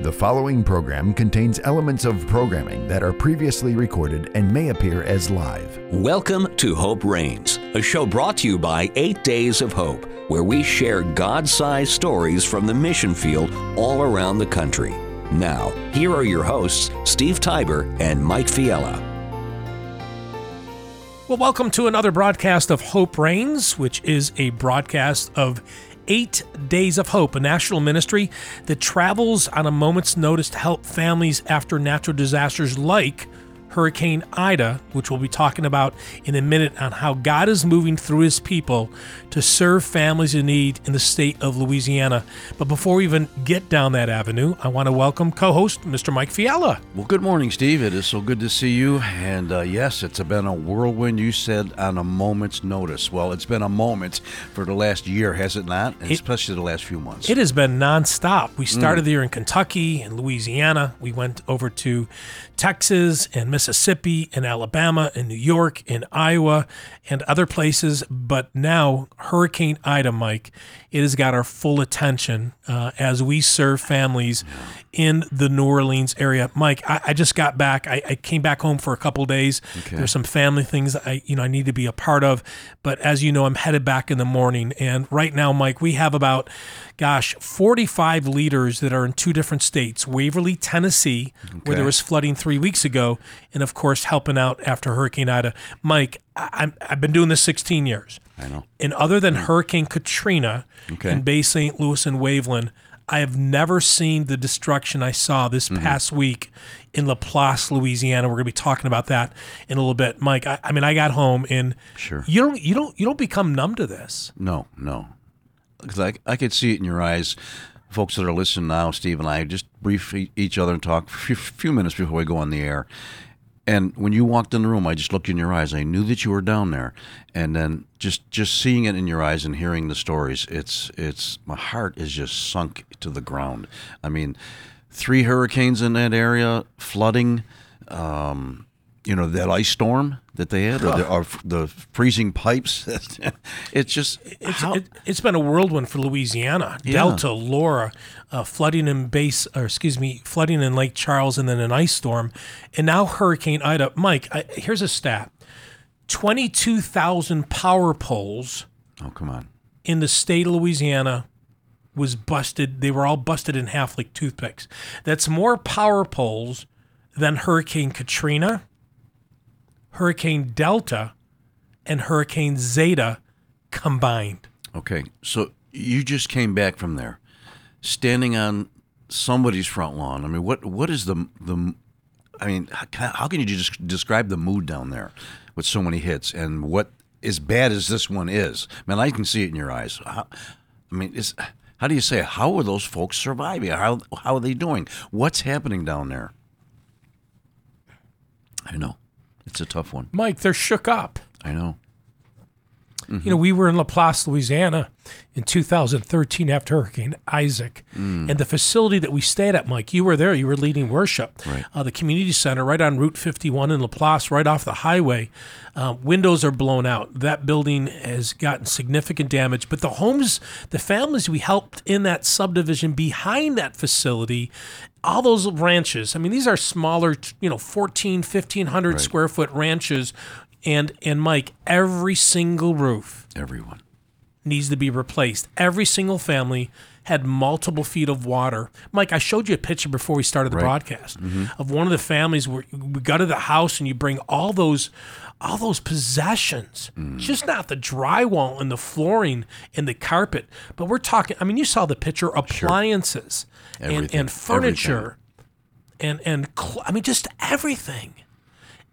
The following program contains elements of programming that are previously recorded and may appear as live. Welcome to Hope Reigns, a show brought to you by Eight Days of Hope, where we share God sized stories from the mission field all around the country. Now, here are your hosts, Steve Tybor and Mike Fiella. Well, welcome to another broadcast of Hope Reigns, which is a broadcast of Eight Days of Hope, a national ministry that travels on a moment's notice to help families after natural disasters like Hurricane Ida, which we'll be talking about in a minute on how God is moving through his people to serve families in need in the state of Louisiana. But before we even get down that avenue, I want to welcome co host Mr. Mike Fiala. Well, good morning, Steve. It is so good to see you. And uh, yes, it's been a whirlwind, you said, on a moment's notice. Well, it's been a moment for the last year, has it not? It- especially the last few months. It has been nonstop. We started there in Kentucky and Louisiana. We went over to Texas and Mississippi and Alabama and New York and Iowa and other places. But now, Hurricane Ida, Mike, it has got our full attention uh, as we serve families in the New Orleans area. Mike, I, I just got back. I, I came back home for a couple days. There's some family things I, you know, I need to be a part of. But as you know, I'm headed back in the morning. And right now, Mike, we have about, gosh, 45 leaders that are in two different states Waverly, Tennessee, where there was flooding three weeks ago, and of course, helping out after Hurricane Ida. Mike, I, I'm, I've been doing this 16 years. I know. And other than Hurricane Katrina Okay. in Bay St. Louis and Waveland, I have never seen the destruction I saw this Mm-hmm. past week in Laplace, Louisiana. We're going to be talking about that in a little bit, Mike. I, I mean, I got home and Sure. you don't, you don't, you don't become numb to this. No, no. Because I, I could see it in your eyes. Folks that are listening now, Steve and I just brief each other and talk a few minutes before we go on the air. And when you walked in the room, I just looked in your eyes. I knew that you were down there, and then just just seeing it in your eyes and hearing the stories, it's it's my heart is just sunk to the ground. I mean, three hurricanes in that area, flooding, um, you know that ice storm that they had, or the, or the freezing pipes. it's just It's, how, it, it's been a whirlwind for Louisiana. Yeah. Delta, Laura, uh, flooding in base, or excuse me, flooding in Lake Charles, and then an ice storm, and now Hurricane Ida. Mike, I, here's a stat: twenty-two thousand power poles oh come on, in the state of Louisiana was busted. They were all busted in half like toothpicks. That's more power poles than Hurricane Katrina, Hurricane Delta, and Hurricane Zeta combined. okay. So you just came back from there, standing on somebody's front lawn. I mean, what what is the the? I mean, how, can you just describe the mood down there with so many hits and what as bad as this one is? Man, I can see it in your eyes. How, I mean, it's how do you say? How are those folks surviving? How how are they doing? What's happening down there? I know, it's a tough one. Mike, they're shook up. I know. You know, we were in Laplace, Louisiana in 2013 after Hurricane Isaac. And the facility that we stayed at, Mike, you were there, you were leading worship. Right. Uh, the community center right on Route 51 in Laplace, right off the highway. Uh, windows are blown out. That building has gotten significant damage. But the homes, the families we helped in that subdivision behind that facility, all those ranches, I mean, these are smaller, you know, 14, 1,500 square foot ranches. And, and Mike, every single roof Everyone. needs to be replaced. Every single family had multiple feet of water. Mike, I showed you a picture before we started the Right. broadcast mm-hmm. of one of the families where we go to the house and you bring all those all those possessions. Mm. Just not the drywall and the flooring and the carpet, but we're talking I mean you saw the picture appliances and, and furniture and and cl- I mean just everything.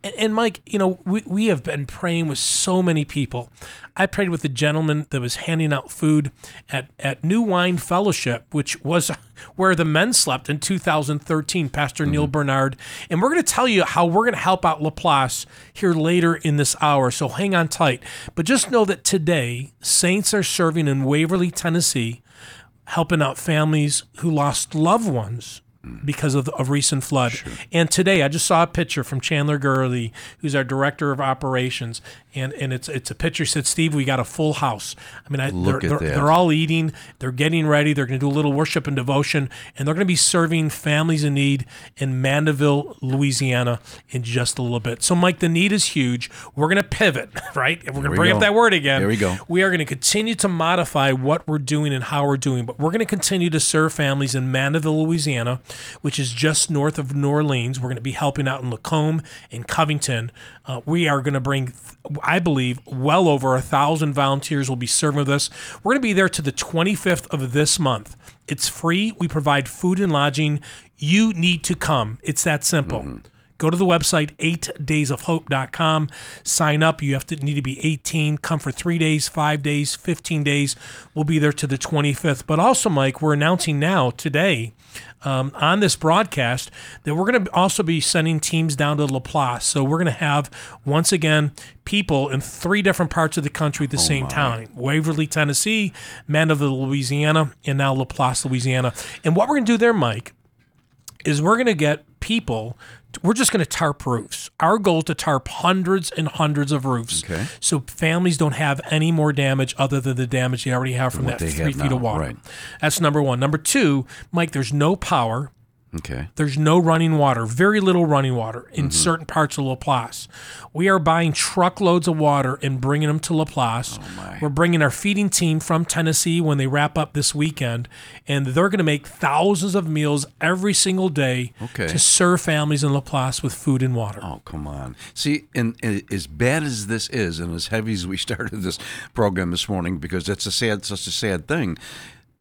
And, and Mike, you know, we, we have been praying with so many people. I prayed with the gentleman that was handing out food at, at New Wine Fellowship, which was where the men slept in 2013, Pastor mm-hmm. Neil Bernard. And we're going to tell you how we're going to help out Laplace here later in this hour. So hang on tight. But just know that today, saints are serving in Waverly, Tennessee, helping out families who lost loved ones because of a recent flood. And today, I just saw a picture from Chandler Gurley, who's our director of operations, and and it's it's a picture said Steve we got a full house. I mean I, Look they're, at they're, that. they're all eating, they're getting ready, they're going to do a little worship and devotion, and they're going to be serving families in need in Mandeville, Louisiana, in just a little bit. So Mike, the need is huge. We're going to pivot, right? And we're going we to bring go. up that word again. There we go. We are going to continue to modify what we're doing and how we're doing, but we're going to continue to serve families in Mandeville, Louisiana, which is just north of New Orleans. We're going to be helping out in Lacombe and Covington. Uh, we are going to bring, I believe, well over a thousand volunteers will be serving with us. We're going to be there to the 25th of this month. It's free. We provide food and lodging. You need to come. It's that simple. Mm-hmm. Go to the website, 8daysofhope.com. Sign up. You have to need to be 18. Come for three days, five days, 15 days. We'll be there to the 25th. But also, Mike, we're announcing now today um, on this broadcast that we're going to also be sending teams down to Laplace. So we're going to have, once again, people in three different parts of the country at the same time Waverly, Tennessee, Mandeville, Louisiana, and now Laplace, Louisiana. And what we're going to do there, Mike, is we're going to get people we're just going to tarp roofs. Our goal is to tarp hundreds and hundreds of roofs Okay. so families don't have any more damage other than the damage they already have from what that three feet now, of water. Right. that's number one. Number two mike there's no power Okay. there's no running water, very little running water Mm-hmm. in certain parts of Laplace. We are buying truckloads of water and bringing them to Laplace. Oh, We're bringing our feeding team from Tennessee when they wrap up this weekend, and they're going to make thousands of meals every single day Okay. to serve families in Laplace with food and water. Oh, come on. See, and, and as bad as this is, and as heavy as we started this program this morning, because it's a sad, such a sad thing,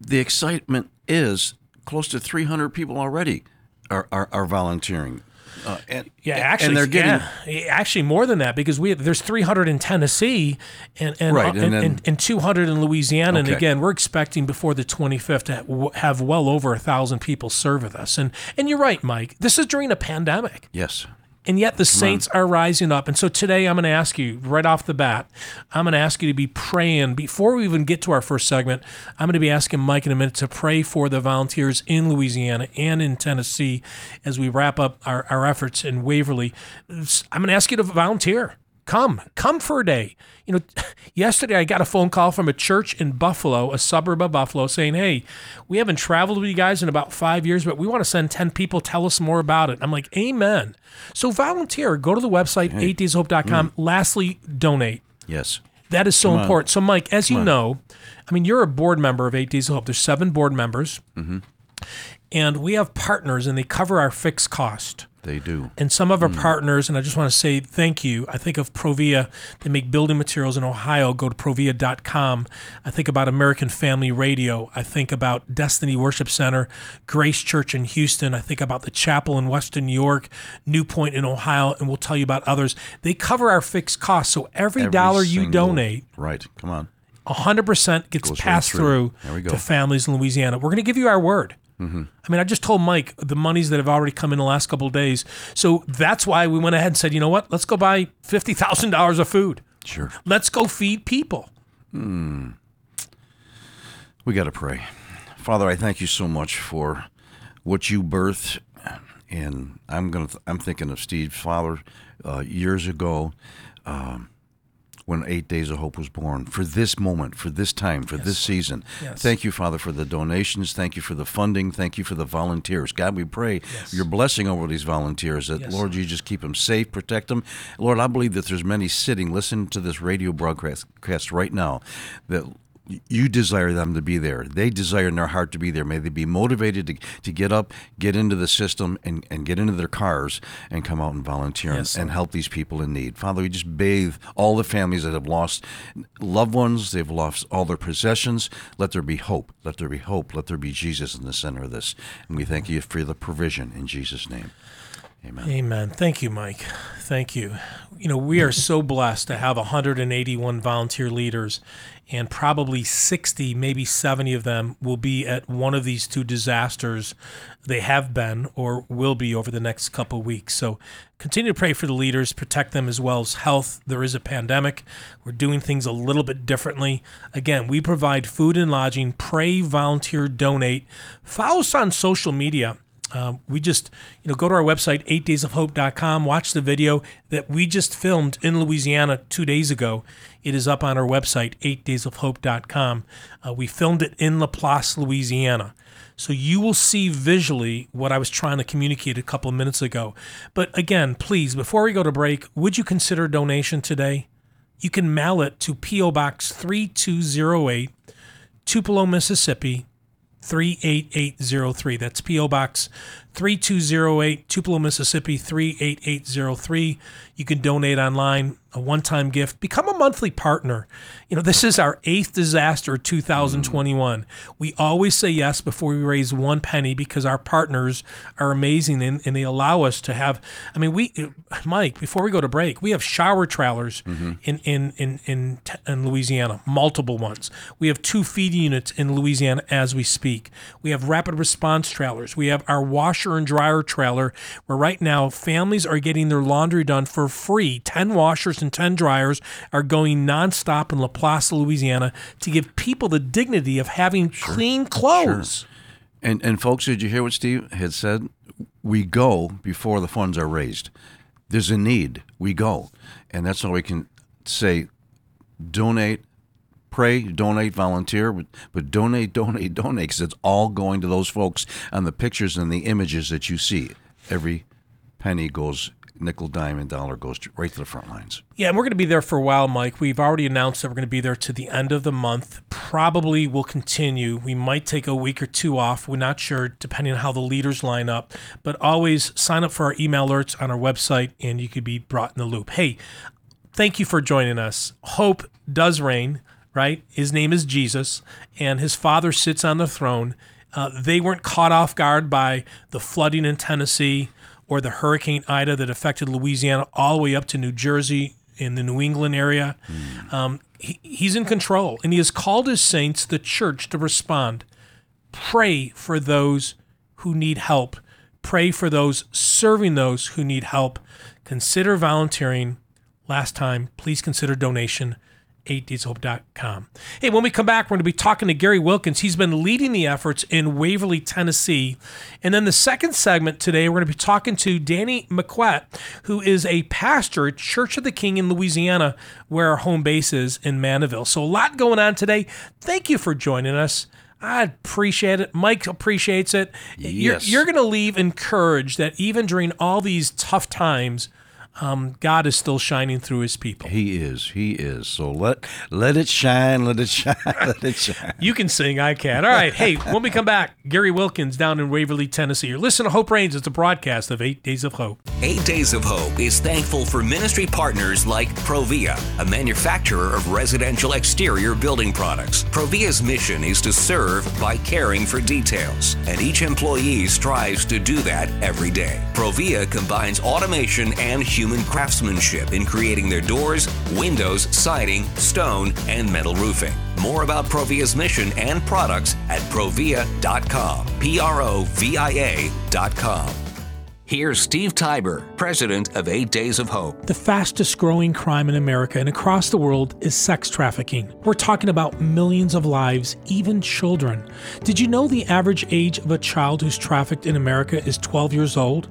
the excitement is close to 300 people already are, are, are volunteering. Uh, and, Yeah, actually, and they're getting yeah, actually more than that because we have, there's 300 in Tennessee and and, Right, and, and then- and, and 200 in Louisiana. And again, we're expecting before the 25th to have well over a thousand people serve with us. And and you're right, Mike. This is during a pandemic. yes. And yet the saints are rising up. And so today I'm going to ask you right off the bat, I'm going to ask you to be praying before we even get to our first segment. I'm going to be asking Mike in a minute to pray for the volunteers in Louisiana and in Tennessee as we wrap up our, our efforts in Waverly. I'm going to ask you to volunteer. Come, come for a day. You know, yesterday I got a phone call from a church in Buffalo, a suburb of Buffalo, saying, Hey, we haven't traveled with you guys in about five years, but we want to send 10 people. Tell us more about it. I'm like, Amen. So volunteer. Go to the website, 8dayshope.com. Lastly, donate. Yes. That is so important. So, Mike, as you know, I mean, you're a board member of Eight Days of Hope. There's seven board members. And we have partners, and they cover our fixed cost They do. and some of our mm. partners, and I just want to say thank you. I think of Provia. They make building materials in Ohio. Go to provia.com. I think about American Family Radio. I think about Destiny Worship Center, Grace Church in Houston. I think about the chapel in Western New York, New Point in Ohio, and we'll tell you about others. They cover our fixed costs. So every, Every dollar you donate, Right. Come on. 100% gets Goes right passed through. through, There we go. to families in Louisiana. We're going to give you our word. Mm-hmm. I mean, I just told Mike the monies that have already come in the last couple of days. So that's why we went ahead and said, you know what? Let's go buy $50,000 of food. Sure. Let's go feed people. We got to pray. Father, I thank you so much for what you birthed. And I'm gonna. Th- I'm thinking of Steve's father uh, years ago, um, when Eight Days of Hope was born. For this moment, for this time, for this season. Yes. Thank you, Father, for the donations. Thank you for the funding. Thank you for the volunteers. God, we pray your blessing over these volunteers. That Yes. Lord, you just keep them safe, protect them. Lord, I believe that there's many sitting listening to this radio broadcast right now that you desire them to be there. They desire in their heart to be there. May they be motivated to, to get up, get into the system, and, and get into their cars and come out and volunteer and- Yes, and, Lord. help these people in need. Father, we just bathe all the families that have lost loved ones, they've lost all their possessions. Let there be hope. Let there be hope. Let there be Jesus in the center of this. And we thank you for the provision in Jesus' name. Amen. Amen. Thank you, Mike. Thank you. You know, we are so blessed to have 181 volunteer leaders, and probably 60, maybe 70 of them will be at one of these two disasters. They have been or will be over the next couple weeks. So continue to pray for the leaders, protect them as well as health. There is a pandemic. We're doing things a little bit differently. Again, we provide food and lodging. Pray, volunteer, donate. Follow us on social media. Um, we just, you know, go to our website, 8daysofhope.com, watch the video that we just filmed in Louisiana two days ago. It is up on our website, 8daysofhope.com. Uh, we filmed it in Laplace, Louisiana. So you will see visually what I was trying to communicate a couple of minutes ago. But again, please, before we go to break, would you consider donation today? You can mail it to P.O. Box 3208, Tupelo, Mississippi 38803. That's P.O. Box 3208, Tupelo, Mississippi 38803. You can donate online, a one time gift, become a monthly partner. You know, this is our eighth disaster of 2021. We always say yes before we raise one penny because our partners are amazing and, and they allow us to have. I mean, we, Mike, before we go to break, we have shower trailers mm-hmm. in, in, in, in, in Louisiana, multiple ones. We have two feeding units in Louisiana as we speak. We have rapid response trailers. We have our washer and dryer trailer where right now families are getting their laundry done for free. 10 washers and 10 dryers are going nonstop in La Laplace, Louisiana to give people the dignity of having clean clothes. And and folks, did you hear what Steve had said? We go before the funds are raised. There's a need. We go, and that's all we can say. Donate, pray, donate, volunteer, but, but donate, donate, donate, because it's all going to those folks on the pictures and the images that you see. Every penny goes nickel, dime, and dollar goes to, right to the front lines. Yeah, and we're going to be there for a while, Mike. We've already announced that we're going to be there to the end of the month. Probably will continue. We might take a week or two off. We're not sure, depending on how the leaders line up. But always sign up for our email alerts on our website, and you could be brought in the loop. Hey, thank you for joining us. Hope does reign, right? His name is Jesus, and his Father sits on the throne. Uh, they weren't caught off guard by the flooding in Tennessee or the Hurricane Ida that affected Louisiana all the way up to New Jersey in the New England area. Um, he, he's in control, and he has called his saints, the church, to respond. Pray for those who need help. Pray for those serving those who need help. Consider volunteering. Last time, please consider donation. 8dayshope.com. Hey, when we come back, we're going to be talking to Gary Wilkins. He's been leading the efforts in Waverly, Tennessee. And then the second segment today, we're going to be talking to Danny McQuett, who is a pastor at Church of the King in Louisiana, where our home base is in Mandeville. So a lot going on today. Thank you for joining us. I appreciate it. Mike appreciates it. Yes. You're, you're going to leave encouraged that even during all these tough times, um, God is still shining through his people. He is. He is. So let let it shine. Let it shine. Let it shine. You can sing, I can. All right. Hey, when we come back, Gary Wilkins down in Waverly, Tennessee. You're listening to Hope Reigns. It's a broadcast of Eight Days of Hope. Eight Days of Hope is thankful for ministry partners like Provia, a manufacturer of residential exterior building products. Provia's mission is to serve by caring for details, and each employee strives to do that every day. Provia combines automation and human craftsmanship in creating their doors, windows, siding, stone, and metal roofing. More about Provia's mission and products at provia.com. P R O V I A.com. Here's Steve Tybor, president of Eight Days of Hope. The fastest growing crime in America and across the world is sex trafficking. We're talking about millions of lives, even children. Did you know the average age of a child who's trafficked in America is 12 years old?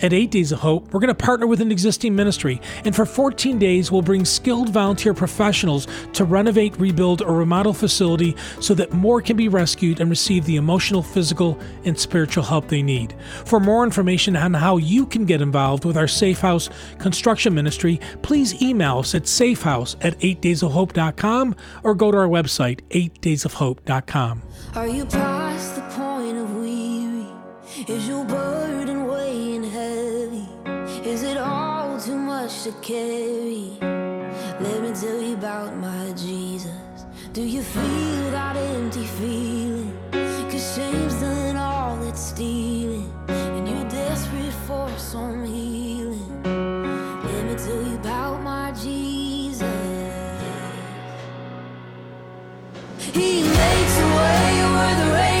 At 8 Days of Hope, we're going to partner with an existing ministry, and for 14 days, we'll bring skilled volunteer professionals to renovate, rebuild, or remodel facility so that more can be rescued and receive the emotional, physical, and spiritual help they need. For more information on how you can get involved with our Safe House construction ministry, please email us at safehouse at 8daysofhope.com or go to our website, 8daysofhope.com. Are you past the point of weary? Is your carry. Let me tell you about my Jesus. Do you feel that empty feeling? Cause shame's done all it's stealing. And you're desperate for some healing. Let me tell you about my Jesus. He makes a way where the rain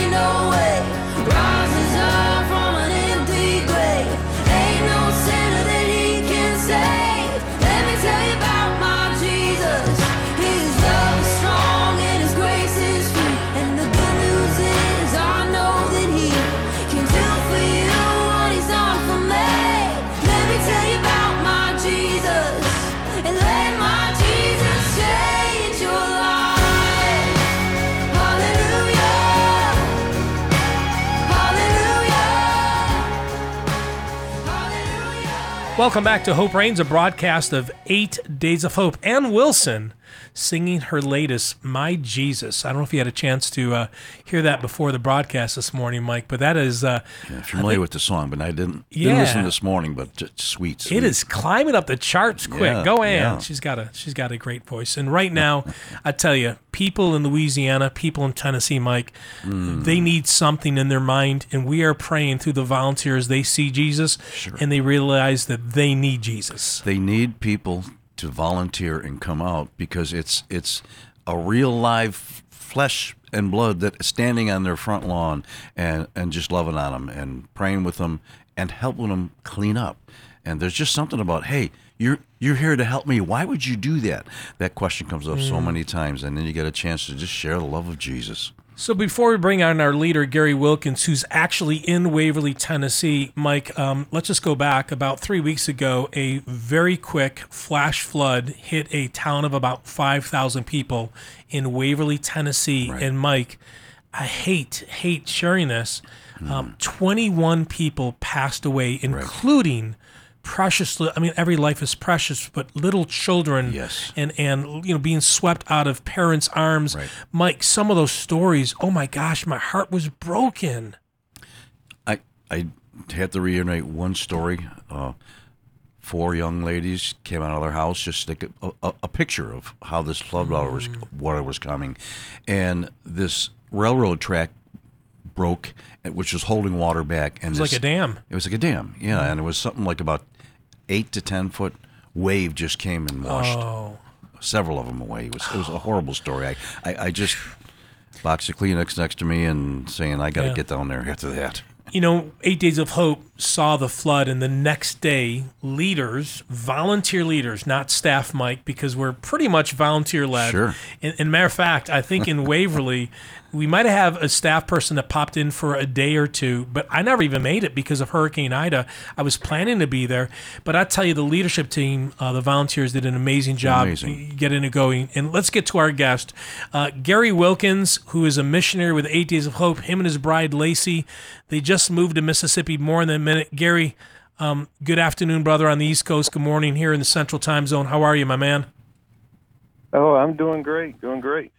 Welcome back to Hope Reigns, a broadcast of Eight Days of Hope. Anne Wilson singing her latest, My Jesus. I don't know if you had a chance to uh, hear that before the broadcast this morning, Mike, but that is, uh, Yeah, familiar with the song, but I didn't, Yeah. didn't listen this morning. But sweet, sweet. it is climbing up the charts quick. Yeah, Go Anne. yeah. She's got a she's got a great voice. And right now, I tell you, people in Louisiana, people in Tennessee, Mike, Mm. they need something in their mind, and we are praying through the volunteers. They see Jesus, and they realize that they need Jesus. They need people to volunteer and come out because it's it's a real live flesh and blood that is standing on their front lawn and and just loving on them and praying with them and helping them clean up. And there's just something about hey, you're you're here to help me. Why would you do that? That question comes up so mm. many times, and then you get a chance to just share the love of Jesus. So before we bring on our leader, Gary Wilkins, who's actually in Waverly, Tennessee, Mike, um, let's just go back. About three weeks ago, a very quick flash flood hit a town of about 5,000 people in Waverly, Tennessee. And Mike, I hate, hate sharing this. Um, 21 people passed away, including precious i mean every life is precious but little children Yes. and and you know being swept out of parents arms Right. mike some of those stories oh my gosh my heart was broken I I had to reiterate one story. Uh, four young ladies came out of their house just to take a, a, a picture of how this flood water was water was coming, and this railroad track broke, which was holding water back. And It was like a dam. It was like a dam, yeah, and it was something like about eight to ten foot wave just came and washed oh several of them away. It was it was a horrible story. I I, I just box of Kleenex next to me and saying I got to Yeah. get down there after that. you know, Eight Days of Hope saw the flood, and the next day, leaders, volunteer leaders, not staff, Mike, because we're pretty much volunteer led. Sure. And, and matter of fact, I think in Waverly, we might have a staff person that popped in for a day or two, but I never even made it because of Hurricane Ida. I was planning to be there, but I tell you, the leadership team, uh, the volunteers, did an amazing job Amazing. getting it going. And let's get to our guest, uh, Gary Wilkins, who is a missionary with Eight Days of Hope. Him and his bride Lacey, they just moved to Mississippi more than a minute. Gary, um, good afternoon, brother, on the East Coast. Good morning here in the Central Time Zone. How are you, my man? Oh, I'm doing great, doing great.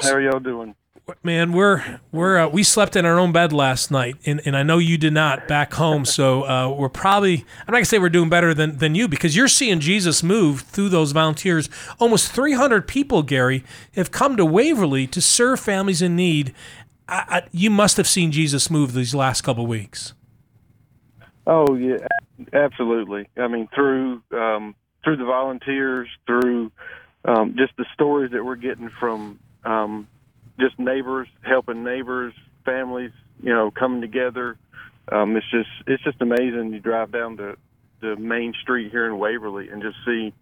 How are y'all doing? Man, we're we're uh, we slept in our own bed last night, and, and I know you did not back home. So uh, we're probably I'm not gonna say we're doing better than than you because you're seeing Jesus move through those volunteers. Almost 300 people, Gary, have come to Waverly to serve families in need. I, I, you must have seen Jesus move these last couple weeks. Oh yeah, absolutely. I mean, through um, through the volunteers, through um, just the stories that we're getting from um, just neighbors helping neighbors, families, you know, coming together. Um, it's just it's just amazing. You drive down the the main street here in Waverly and just see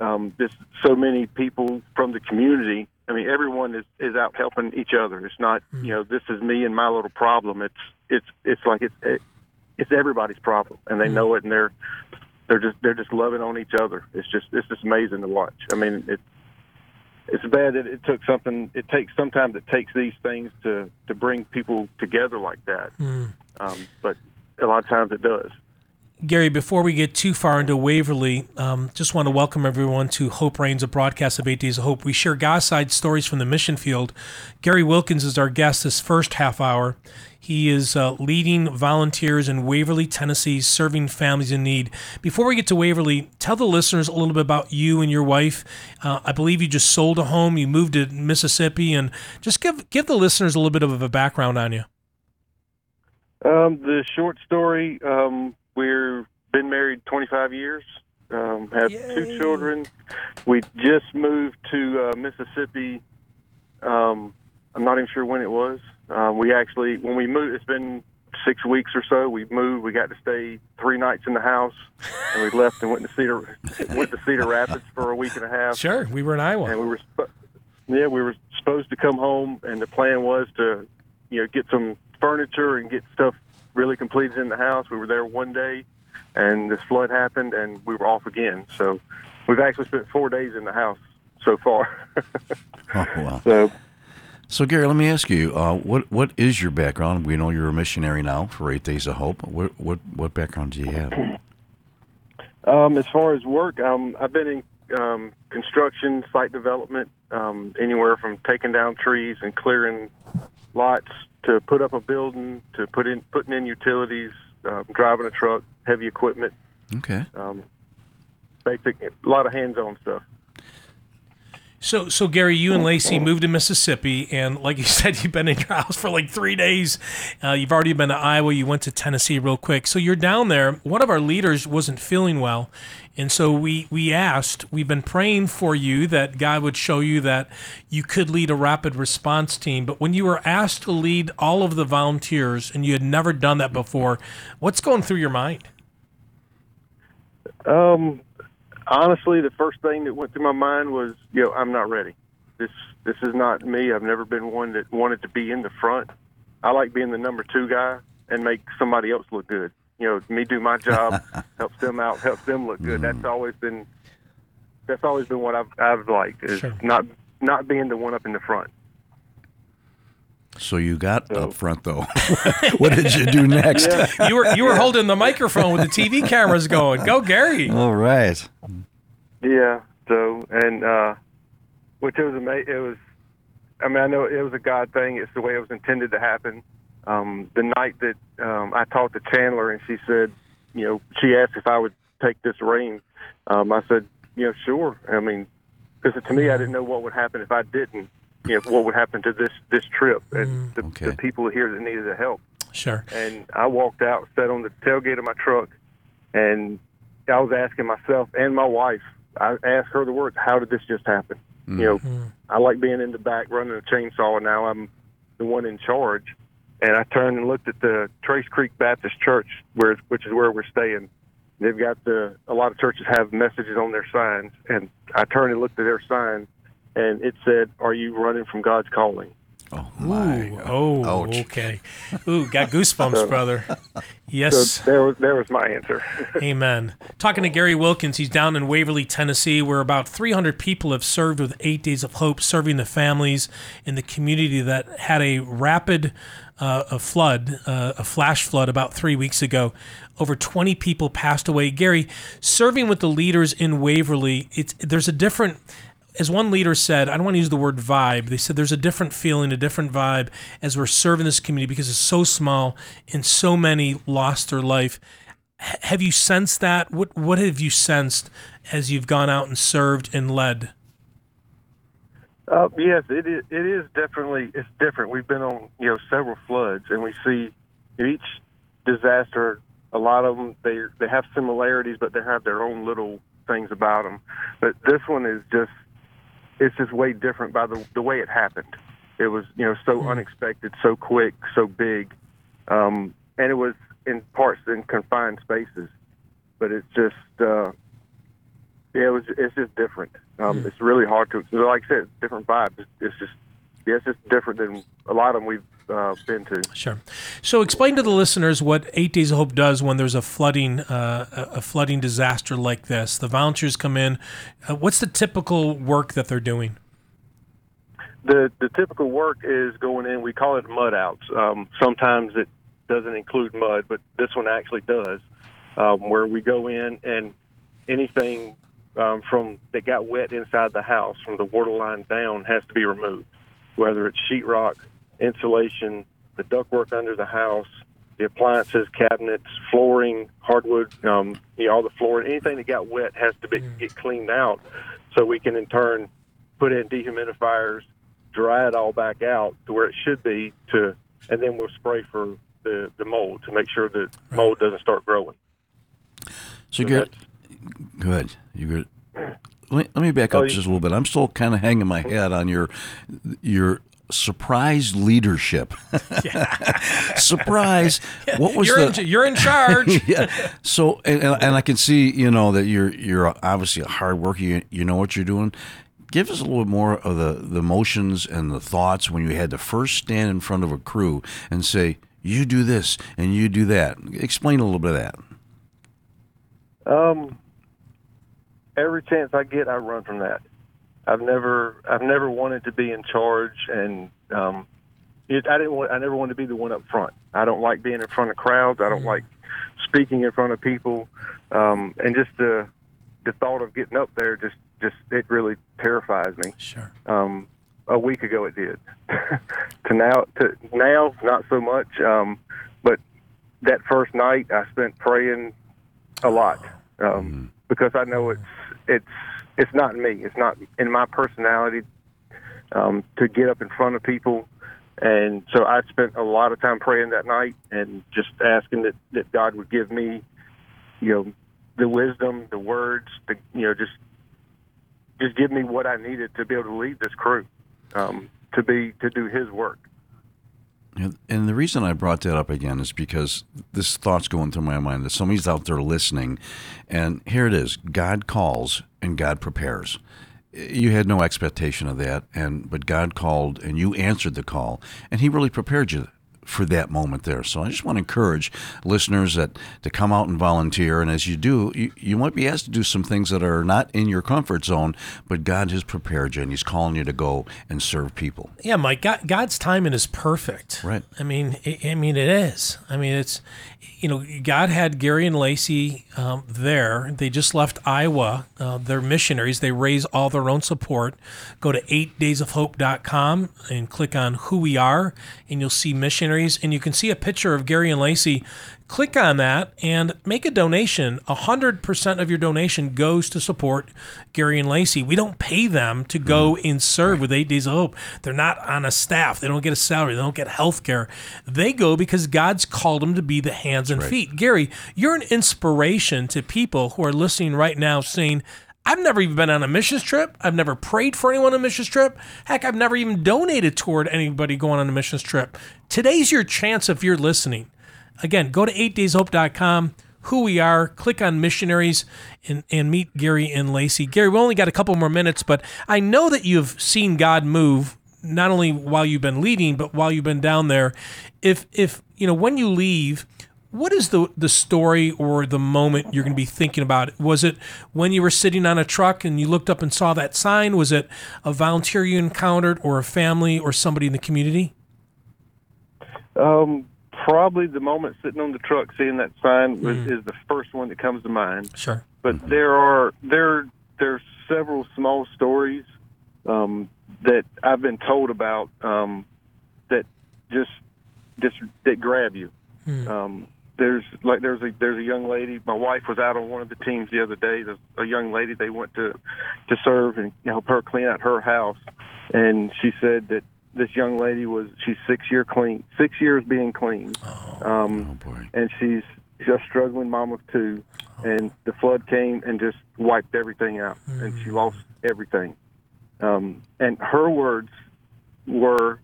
um, just so many people from the community. I mean, everyone is, is out helping each other. It's not, you know, this is me and my little problem. It's it's it's like it's it's everybody's problem, and they know it, and they're they're just they're just loving on each other. It's just it's just amazing to watch. I mean, it's it's bad that it took something. It takes sometimes it takes these things to to bring people together like that. Um, but a lot of times it does. Gary, before we get too far into Waverly, um, just want to welcome everyone to Hope Reigns, a broadcast of Eight Days of Hope. We share God's side stories from the mission field. Gary Wilkins is our guest this first half hour. He is uh, leading volunteers in Waverly, Tennessee, serving families in need. Before we get to Waverly, tell the listeners a little bit about you and your wife. Uh, I believe you just sold a home, you moved to Mississippi, and just give give the listeners a little bit of a background on you. Um, the short story. Um, we're been married 25 years. Um, have Yay. two children. We just moved to uh, Mississippi Um, I'm not even sure when it was. Um, we actually, when we moved, it's been six weeks or so. We moved. We got to stay three nights in the house, and we left and went to Cedar went to Cedar Rapids for a week and a half. Sure, we were in Iowa. And we were, yeah, we were supposed to come home, and the plan was to, you know, get some furniture and get stuff really completed in the house. We were there one day, and this flood happened, and we were off again. So we've actually spent four days in the house so far. Oh, wow. so So, Gary, let me ask you, uh, what what is your background? We know you're a missionary now for Eight Days of Hope. What what what background do you have? Um, as far as work, um, I've been in um, construction, site development, um, anywhere from taking down trees and clearing lots to put up a building to put in putting in utilities, um, driving a truck, heavy equipment, Okay. um, basic, a lot of hands-on stuff. So, so Gary, you and Lacey moved to Mississippi, and like you said, you've been in your house for like three days. Uh, you've already been to Iowa. You went to Tennessee real quick. So you're down there. One of our leaders wasn't feeling well, and so we we asked. We've been praying for you that God would show you that you could lead a rapid response team. But when you were asked to lead all of the volunteers, and you had never done that before, what's going through your mind? Um, honestly, the first thing that went through my mind was, you know, I'm not ready. This this is not me. I've never been one that wanted to be in the front. I like being the number two guy and make somebody else look good. You know, me do my job, helps them out, helps them look good. That's mm. always been that's always been what I've I've liked is Sure. not not being the one up in the front. So you got up front though. what did you do next? You were you were holding the microphone with the TV cameras going. Go, Gary. All right. Yeah. So and uh, which it was amazing. It was. I mean, I know it was a God thing. It's the way it was intended to happen. Um, the night that um, I talked to Chandler and she said, you know, she asked if I would take this ring. Um, I said, you know, sure. I mean, because to me, I didn't know what would happen if I didn't. You know, what would happen to this this trip and mm. the, Okay. the people here that needed the help Sure. and I walked out, sat on the tailgate of my truck, and I was asking myself and my wife. I asked her the words, "How did this just happen?" You know, mm. Mm. I like being in the back running a chainsaw, and now I'm the one in charge. And I turned and looked at the Trace Creek Baptist Church, where which is where we're staying. They've got the a lot of churches have messages on their signs, and I turned and looked at their sign, and it said, "Are you running from God's calling?" Oh my. Ooh, oh, Ouch. okay. Ooh, got goosebumps, brother. So Yes, there was there was my answer. amen. Talking to Gary Wilkins, he's down in Waverly, Tennessee, where about 300 people have served with Eight Days of Hope, serving the families in the community that had a rapid uh, a flood, uh, a flash flood about three weeks ago. Over 20 people passed away. Gary, serving with the leaders in Waverly, it's there's a different as one leader said, I don't want to use the word vibe. They said there's a different feeling, a different vibe as we're serving this community because it's so small and so many lost their life. H- have you sensed that? What What have you sensed as you've gone out and served and led? Uh, yes, it is. It is definitely. It's different. We've been on you know several floods, and we see each disaster. A lot of them they they have similarities, but they have their own little things about them. But this one is just it's just way different by the the way it happened. It was you know so unexpected, so quick, so big, um, and it was in parts in confined spaces. But it's just uh, yeah, it was. It's just different. Um, It's really hard to. Like I said, different vibes. It's, it's just yeah, it's just different than a lot of them we've uh, been to. Sure. So, explain to the listeners what Eight Days of Hope does when there's a flooding, uh, a flooding disaster like this. The volunteers come in. Uh, what's the typical work that they're doing? The the typical work is going in. We call it mud outs. Um, sometimes it doesn't include mud, but this one actually does. Um, where we go in and anything um, from that got wet inside the house from the water line down has to be removed. Whether it's sheetrock, insulation, the ductwork under the house, the appliances, cabinets, flooring, hardwood, um, you know, all the flooring, anything that got wet has to be, get cleaned out, so we can in turn put in dehumidifiers, dry it all back out to where it should be, to, and then we'll spray for the, the mold to make sure that mold doesn't start growing. So, Gary, good. You good. let, let me back up Oh, just a little bit. I'm still kind of hanging my head on your your surprise leadership. surprise! What was you're, the? in, you're in charge. yeah. So, and, and and I can see, you know, that you're you're obviously a hard worker. You, you know what you're doing. Give us a little bit more of the the emotions and the thoughts when you had to first stand in front of a crew and say, "You do this and you do that." Explain a little bit of that. Um, every chance I get, I run from that. I've never, I've never wanted to be in charge, and um, it, I didn't want, I never wanted to be the one up front. I don't like being in front of crowds. I don't like speaking in front of people, um, and just the, the thought of getting up there just, just it really terrifies me. Sure. Um, a week ago it did. to now, to now, not so much. Um, but that first night, I spent praying a lot um, because I know it's it's it's not me. It's not in my personality um, to get up in front of people. And so I spent a lot of time praying that night and just asking that, that God would give me, you know, the wisdom, the words, the you know, just just give me what I needed to be able to lead this crew, um, to be to do His work. And, the reason I brought that up again is because this thought's going through my mind that somebody's out there listening, and here it is: God calls and God prepares. You had no expectation of that, and but God called and you answered the call, and He really prepared you for that moment there. So I just want to encourage listeners that to come out and volunteer, and as you do, you, you might be asked to do some things that are not in your comfort zone, but God has prepared you, and He's calling you to go and serve people. Yeah, Mike. God, God's timing is perfect. Right. I mean, I, I mean, it is. I mean, it's, you know, God had Gary and Lacey um, there. They just left Iowa. Uh, they're missionaries. They raise all their own support. Go to 8daysofhope.com and click on who we are, and you'll see missionaries, and you can see a picture of Gary and Lacey. Click on that and make a donation. 100% of your donation goes to support Gary and Lacey. We don't pay them to go hmm. and serve with Eight Days of Hope. They're not on a staff. They don't get a salary. They don't get health care. They go because God's called them to be the hands and feet. Gary, you're an inspiration to people who are listening right now saying, I've never even been on a missions trip. I've never prayed for anyone on a missions trip. Heck, I've never even donated toward anybody going on a missions trip. Today's your chance if you're listening. Again, go to 8dayshope.com, who we are, click on missionaries, and, and meet Gary and Lacey. Gary, we only got a couple more minutes, but I know that you've seen God move not only while you've been leading, but while you've been down there. If if you know when you leave, what is the the story or the moment you're going to be thinking about? Was it when you were sitting on a truck and you looked up and saw that sign? Was it a volunteer you encountered, or a family, or somebody in the community? Um, probably the moment sitting on the truck seeing that sign was, is the first one that comes to mind. Sure. But there are there there's several small stories um, that I've been told about um, that just just that grab you. Um, there's like there's a there's a young lady. My wife was out on one of the teams the other day. There's a young lady they went to to serve and help her clean out her house, and she said that this young lady was she's six year clean, six years being clean, um, Oh and she's just struggling mom of two, and the flood came and just wiped everything out, and she lost everything. Um, and her words were,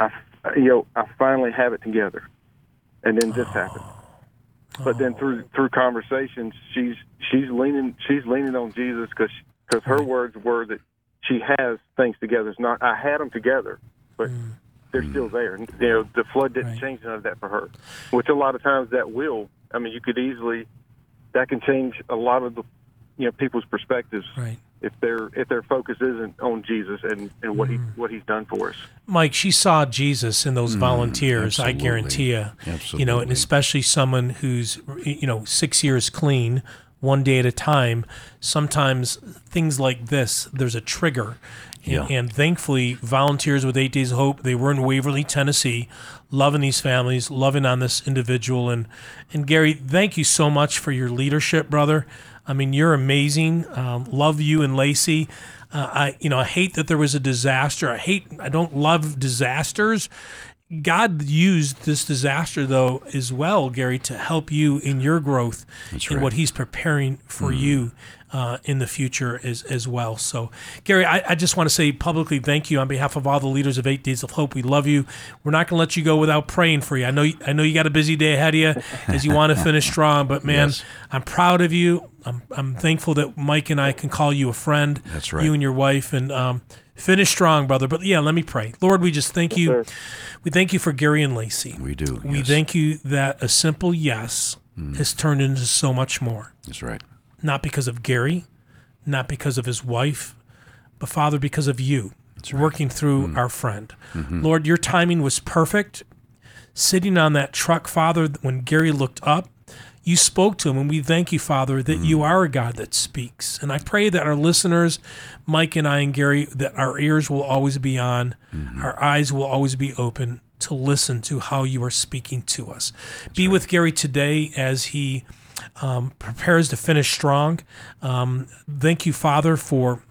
"I, you know, I finally have it together," and then this happened. But then through through conversations, she's she's leaning she's leaning on Jesus because because her words were that she has things together. It's not I had them together, but mm. they're mm. still there. And, you know, the flood didn't Right. change none of that for her, which a lot of times that will. I mean, you could easily that can change a lot of the you know people's perspectives Right. if their if their focus isn't on Jesus and and what he mm. what he's done for us. Mike, she saw Jesus in those volunteers. I guarantee you. absolutely. You know, and especially someone who's you know six years clean, one day at a time. Sometimes things like this, there's a trigger. And, Yeah. and thankfully, volunteers with Eight Days of Hope, they were in Waverly, Tennessee, loving these families, loving on this individual. And and Gary, thank you so much for your leadership, brother. I mean, you're amazing. Um, love you and Lacey. Uh, I, you know, I hate that there was a disaster. I hate, I don't love disasters. God used this disaster, though, as well, Gary, to help you in your growth That's in right. what He's preparing for you uh, in the future as, as well. So, Gary, I, I just want to say publicly thank you on behalf of all the leaders of Eight Days of Hope. We love you. We're not going to let you go without praying for you. I know, you, I know you got a busy day ahead of you as you want to finish strong, but man, Yes. I'm proud of you. I'm, I'm thankful that Mike and I can call you a friend. That's right. You and your wife, and um, finish strong, brother. But yeah, let me pray. Lord, we just thank you. sir. We thank you for Gary and Lacey. We do. We yes. thank you that a simple yes mm. has turned into so much more. That's right. Not because of Gary, not because of his wife, but Father, because of you working through mm. our friend. Mm-hmm. Lord, your timing was perfect. Sitting on that truck, Father, when Gary looked up, you spoke to him, and we thank you, Father, that you are a God that speaks. And I pray that our listeners, Mike and I and Gary, that our ears will always be on, our eyes will always be open to listen to how you are speaking to us. be with Gary today as he um, prepares to finish strong. Um, thank you, Father, for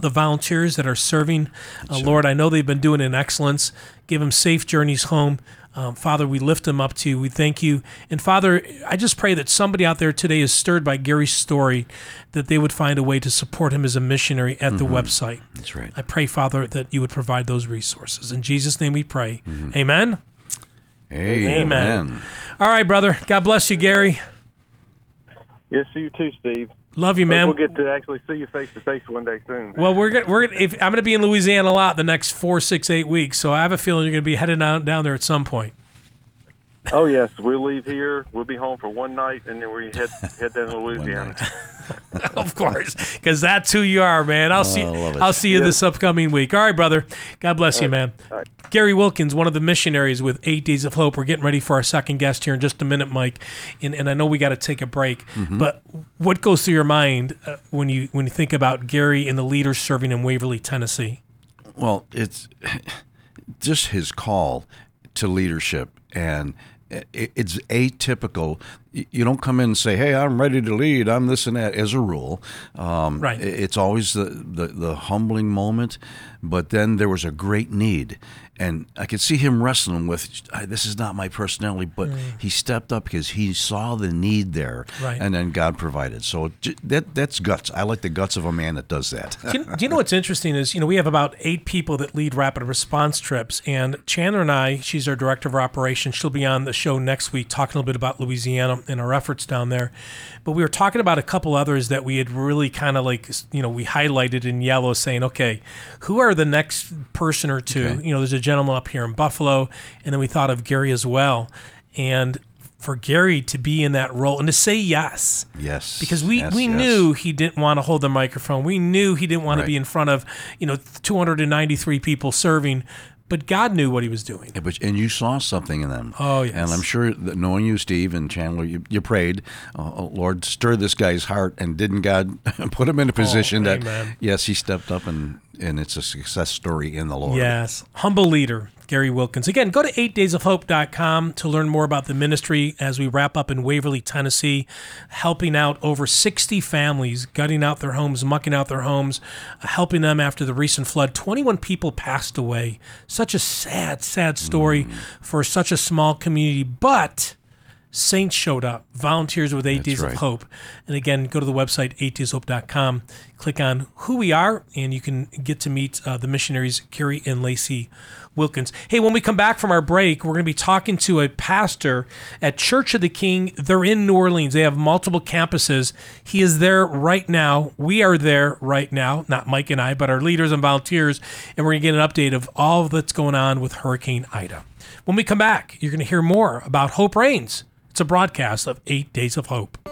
the volunteers that are serving. Uh, Lord, I know they've been doing in excellence. Give them safe journeys home. Um, Father, we lift them up to you. We thank you. And Father, I just pray that somebody out there today is stirred by Gary's story, that they would find a way to support him as a missionary at the website. That's right. I pray, Father, that you would provide those resources. In Jesus' name we pray. Amen. Amen. All right, brother. God bless you, Gary. Yes, you too, Steve. Love you, man. We'll get to actually see you face to face one day soon. Well, we're gonna, we're gonna, if, I'm going to be in Louisiana a lot the next four, six, eight weeks, so I have a feeling you're going to be headed down, down there at some point. Oh yes, we'll leave here. We'll be home for one night, and then we head head down to Louisiana. of course, because that's who you are, man. I'll see. I love it. I'll see you this upcoming week. All right, brother. God bless you, man. Gary Wilkins, one of the missionaries with Eight Days of Hope. We're getting ready for our second guest here in just a minute, Mike. And, and I know we got to take a break, Mm-hmm. but what goes through your mind uh, when you when you think about Gary and the leaders serving in Waverly, Tennessee? Well, it's just his call to leadership, and it- it's atypical. You don't come in and say, "Hey, I'm ready to lead. I'm this and that." As a rule, um, Right. It's always the, the the humbling moment, but then there was a great need, and I could see him wrestling with, "This is not my personality," but he stepped up because he saw the need there, Right. and then God provided. So that that's guts. I like the guts of a man that does that. do, you, do you know what's interesting is you know we have about eight people that lead rapid response trips and chandler and i she's our director of operations she'll be on the show next week talking a little bit about louisiana and our efforts down there but we were talking about a couple others that we had really kind of like you know we highlighted in yellow saying okay who are the next person or two Okay. you know there's a gentleman up here in buffalo and then we thought of gary as well and for gary to be in that role and to say yes yes, because we, yes, we yes. knew he didn't want to hold the microphone. We knew he didn't want to be in front of, you know, 293 people serving, but God knew what he was doing. Yeah, but and you saw something in them. Oh, yes. And I'm sure that knowing you, Steve and Chandler, you, you prayed, oh, Lord, stir this guy's heart, and didn't God put him in a oh, position that Oh, amen. yes, he stepped up and and it's a success story in the Lord. Yes. Humble leader, Gary Wilkins. Again, go to 8daysofhope.com to learn more about the ministry as we wrap up in Waverly, Tennessee, helping out over 60 families, gutting out their homes, mucking out their homes, uh, helping them after the recent flood. 21 people passed away. Such a sad, sad story for such a small community, but saints showed up, volunteers with Eight Days right. of Hope. And again, go to the website, 8dayshope.com, click on who we are, and you can get to meet uh, the missionaries, Gary and Lacey Wilkins. Hey, when we come back from our break, we're going to be talking to a pastor at Church of the King. They're in New Orleans. They have multiple campuses. He is there right now. We are there right now, not Mike and I, but our leaders and volunteers. And we're going to get an update of all that's going on with Hurricane Ida. When we come back, you're going to hear more about Hope Reigns. A broadcast of Eight Days of Hope.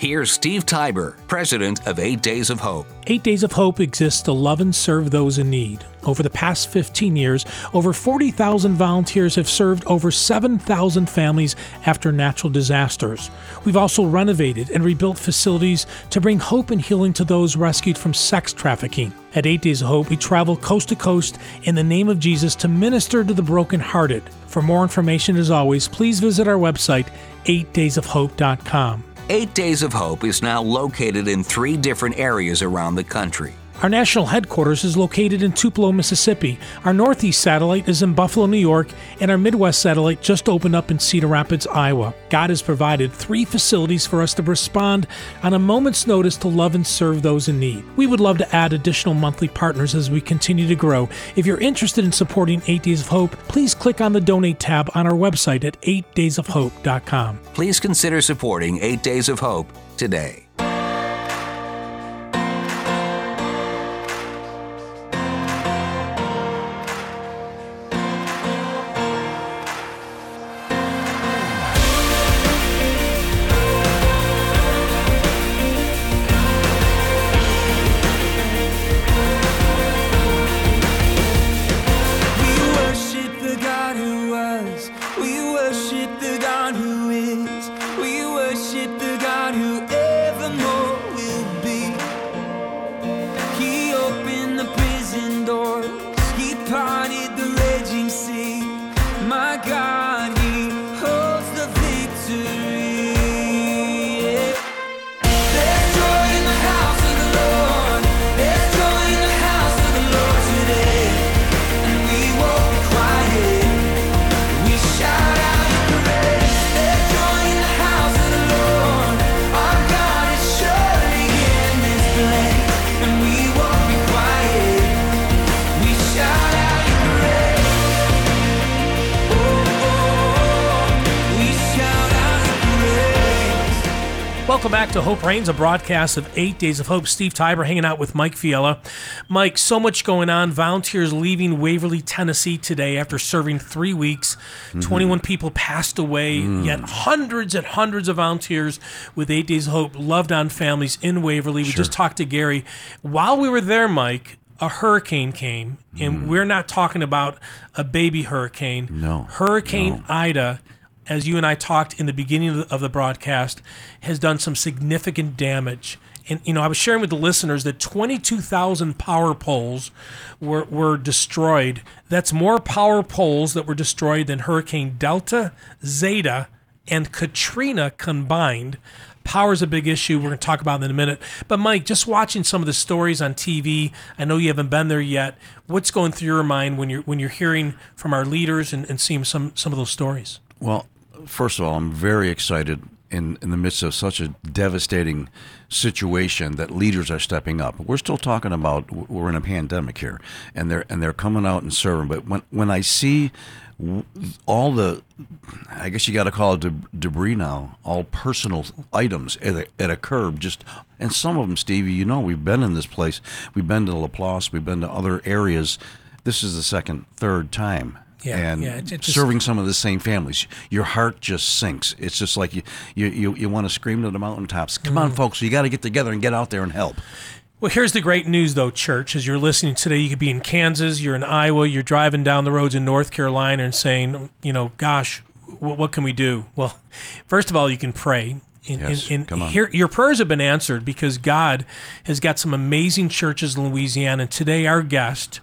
Here's Steve Tybor, president of Eight Days of Hope. Eight Days of Hope exists to love and serve those in need. Over the past 15 years, over 40,000 volunteers have served over 7,000 families after natural disasters. We've also renovated and rebuilt facilities to bring hope and healing to those rescued from sex trafficking. At Eight Days of Hope, we travel coast to coast in the name of Jesus to minister to the brokenhearted. For more information, as always, please visit our website, 8daysofhope.com. Eight Days of Hope is now located in three different areas around the country. Our national headquarters is located in Tupelo, Mississippi. Our northeast satellite is in Buffalo, New York, and our midwest satellite just opened up in Cedar Rapids, Iowa. God has provided three facilities for us to respond on a moment's notice to love and serve those in need. We would love to add additional monthly partners as we continue to grow. If you're interested in supporting 8 Days of Hope, please click on the donate tab on our website at 8daysofhope.com. Please consider supporting Eight Days of Hope today. Welcome back to Hope Reigns, a broadcast of Eight Days of Hope. Steve Tybor hanging out with Mike Fiella. Mike, so much going on. Volunteers leaving Waverly, Tennessee today after serving three weeks. Mm-hmm. 21 people passed away, mm. yet hundreds and hundreds of volunteers with Eight Days of Hope loved on families in Waverly. We just talked to Gary. While we were there, Mike, a hurricane came, and mm. we're not talking about a baby hurricane. No, Hurricane Ida as you and I talked in the beginning of the, broadcast, has done some significant damage. And you know, I was sharing with the listeners that 22,000 power poles were were destroyed. That's more power poles that were destroyed than Hurricane Delta, Zeta, and Katrina combined. Power is a big issue. We're going to talk about in a minute. But Mike, just watching some of the stories on TV, I know you haven't been there yet. What's going through your mind when you're when you're hearing from our leaders and, and seeing some some of those stories? Well, first of all, I'm very excited in, in the midst of such a devastating situation that leaders are stepping up. We're still talking about we're in a pandemic here, and they're and they're coming out and serving. But when when I see all the, I guess you got to call it deb- debris now, all personal items at a, at a curb, just and some of them, Stevie, you know, we've been in this place, we've been to Laplace, we've been to other areas. This is the second, third time Yeah, and yeah, it- it just- serving some of the same families, your heart just sinks. It's just like you you, you, you want to scream to the mountaintops. Come Mm. on, folks, you got to get together and get out there and help. Well, here's the great news, though, church. As you're listening today, you could be in Kansas, you're in Iowa, you're driving down the roads in North Carolina and saying, you know, gosh, what, what can we do? Well, first of all, you can pray. And, Yes, and, and come on. Here, your prayers have been answered because God has got some amazing churches in Louisiana. And today, our guest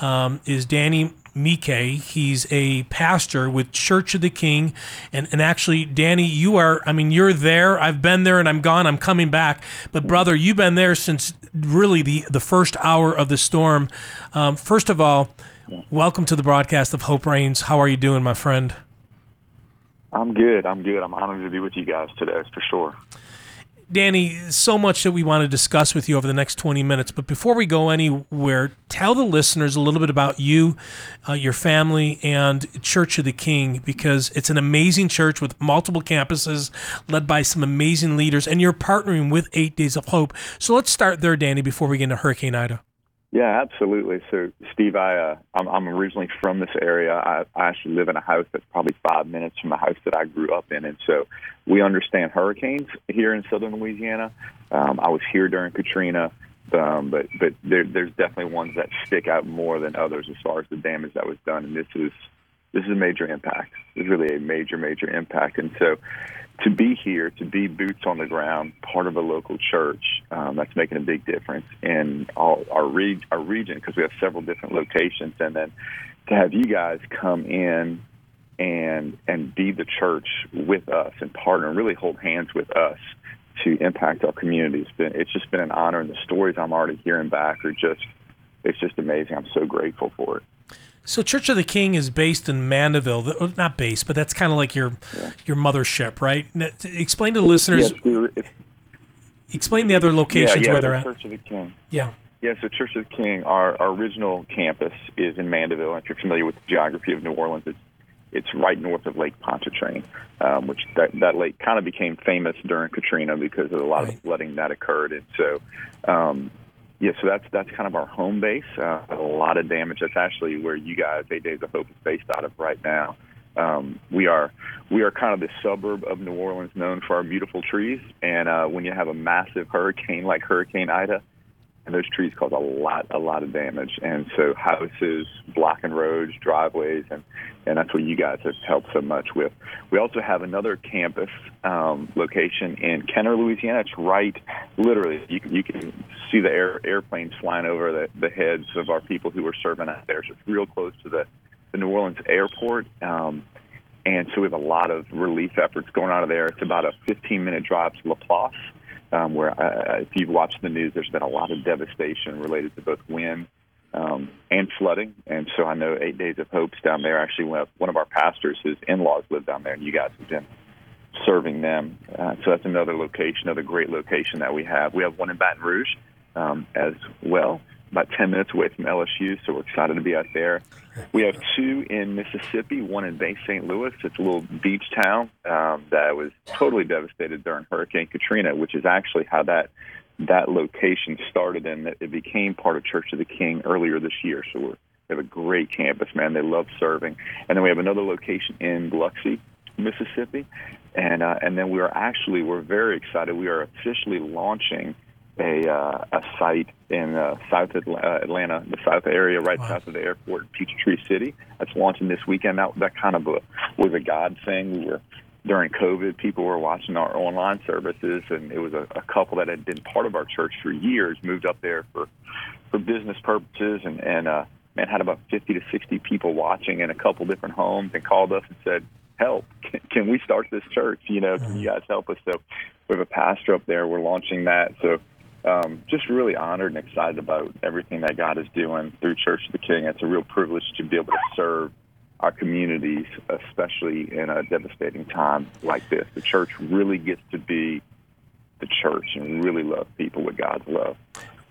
um, is Danny Mike. He's a pastor with Church of the King. And, and actually, Danny, you are, I mean, you're there. I've been there and I'm gone. I'm coming back. But, brother, you've been there since really the, the first hour of the storm. Um, first of all, welcome to the broadcast of Hope Reigns. How are you doing, my friend? I'm good. I'm good. I'm honored to be with you guys today, for sure. Danny, so much that we want to discuss with you over the next 20 minutes. But before we go anywhere, tell the listeners a little bit about you, uh, your family, and Church of the King, because it's an amazing church with multiple campuses led by some amazing leaders, and you're partnering with Eight Days of Hope. So let's start there, Danny, before we get into Hurricane Ida. Yeah, absolutely. So, Steve, I uh, I'm, I'm originally from this area. I, I actually live in a house that's probably five minutes from the house that I grew up in, and so we understand hurricanes here in southern Louisiana. Um, I was here during Katrina, um, but but there, there's definitely ones that stick out more than others as far as the damage that was done, and this is this is a major impact. It's really a major major impact, and so to be here, to be boots on the ground, part of a local church, um, that's making a big difference in all our, re- our region because we have several different locations, and then to have you guys come in and and be the church with us and partner and really hold hands with us to impact our community. It's been it's just been an honor, and the stories I'm already hearing back are just it's just amazing. I'm so grateful for it. So Church of the King is based in Mandeville. Oh, Not based, but that's kind of like your your mothership, right? Explain to the listeners. Yes, we if- Explain the other locations yeah, yeah, where they're the at. Church of the King. Yeah. Yeah, so Church of the King, our, our original campus is in Mandeville. If you're familiar with the geography of New Orleans, it's it's right north of Lake Pontchartrain, um, which that, that lake kind of became famous during Katrina because of a lot Right. of flooding that occurred. And so, um, yeah, so that's that's kind of our home base. Uh, a lot of damage. That's actually where you guys, Eight Days of Hope, is based out of right now. Um, we are we are kind of the suburb of New Orleans known for our beautiful trees. And uh, when you have a massive hurricane like Hurricane Ida, and those trees cause a lot a lot of damage. And so houses blocking roads driveways and and that's what you guys have helped so much with. We also have another campus um, location in kenner louisiana. It's right literally you, you can see the air, airplanes flying over the, the heads of our people who are serving out there. So it's real close to the, the new orleans airport. Um, and so we have a lot of relief efforts going out of there. It's about a 15 minute drive to laplace um, where uh, if you've watched the news, there's been a lot of devastation related to both wind um, and flooding. And so I know Eight Days of Hope's down there. Actually, one of, one of our pastors, his in-laws live down there, and you guys have been serving them. Uh, so that's another location, another great location that we have. We have one in Baton Rouge um, as well, about 10 minutes away from LSU. So we're excited to be out there. We have two in Mississippi, one in Bay St. Louis. It's a little beach town um, that was totally devastated during Hurricane Katrina, which is actually how that that location started and that it became part of Church of the King earlier this year. So we're, we have a great campus, man. They love serving. And then we have another location in Biloxi, Mississippi, and uh, and then we are actually we're very excited. We are officially launching a uh, a site in uh, South uh, Atlanta, the South area, right south of the airport, Peachtree City. That's launching this weekend. That that kind of a, was a God thing. We were during COVID, people were watching our online services, and it was a, a couple that had been part of our church for years moved up there for for business purposes, and and uh, man had about 50 to 60 people watching in a couple different homes, and called us and said, "Help! Can, can we start this church? You know, can you guys help us?" So we have a pastor up there. We're launching that. So um, just really honored and excited about everything that God is doing through Church of the King. It's a real privilege to be able to serve our communities, especially in a devastating time like this. The church really gets to be the church and really love people with God's love.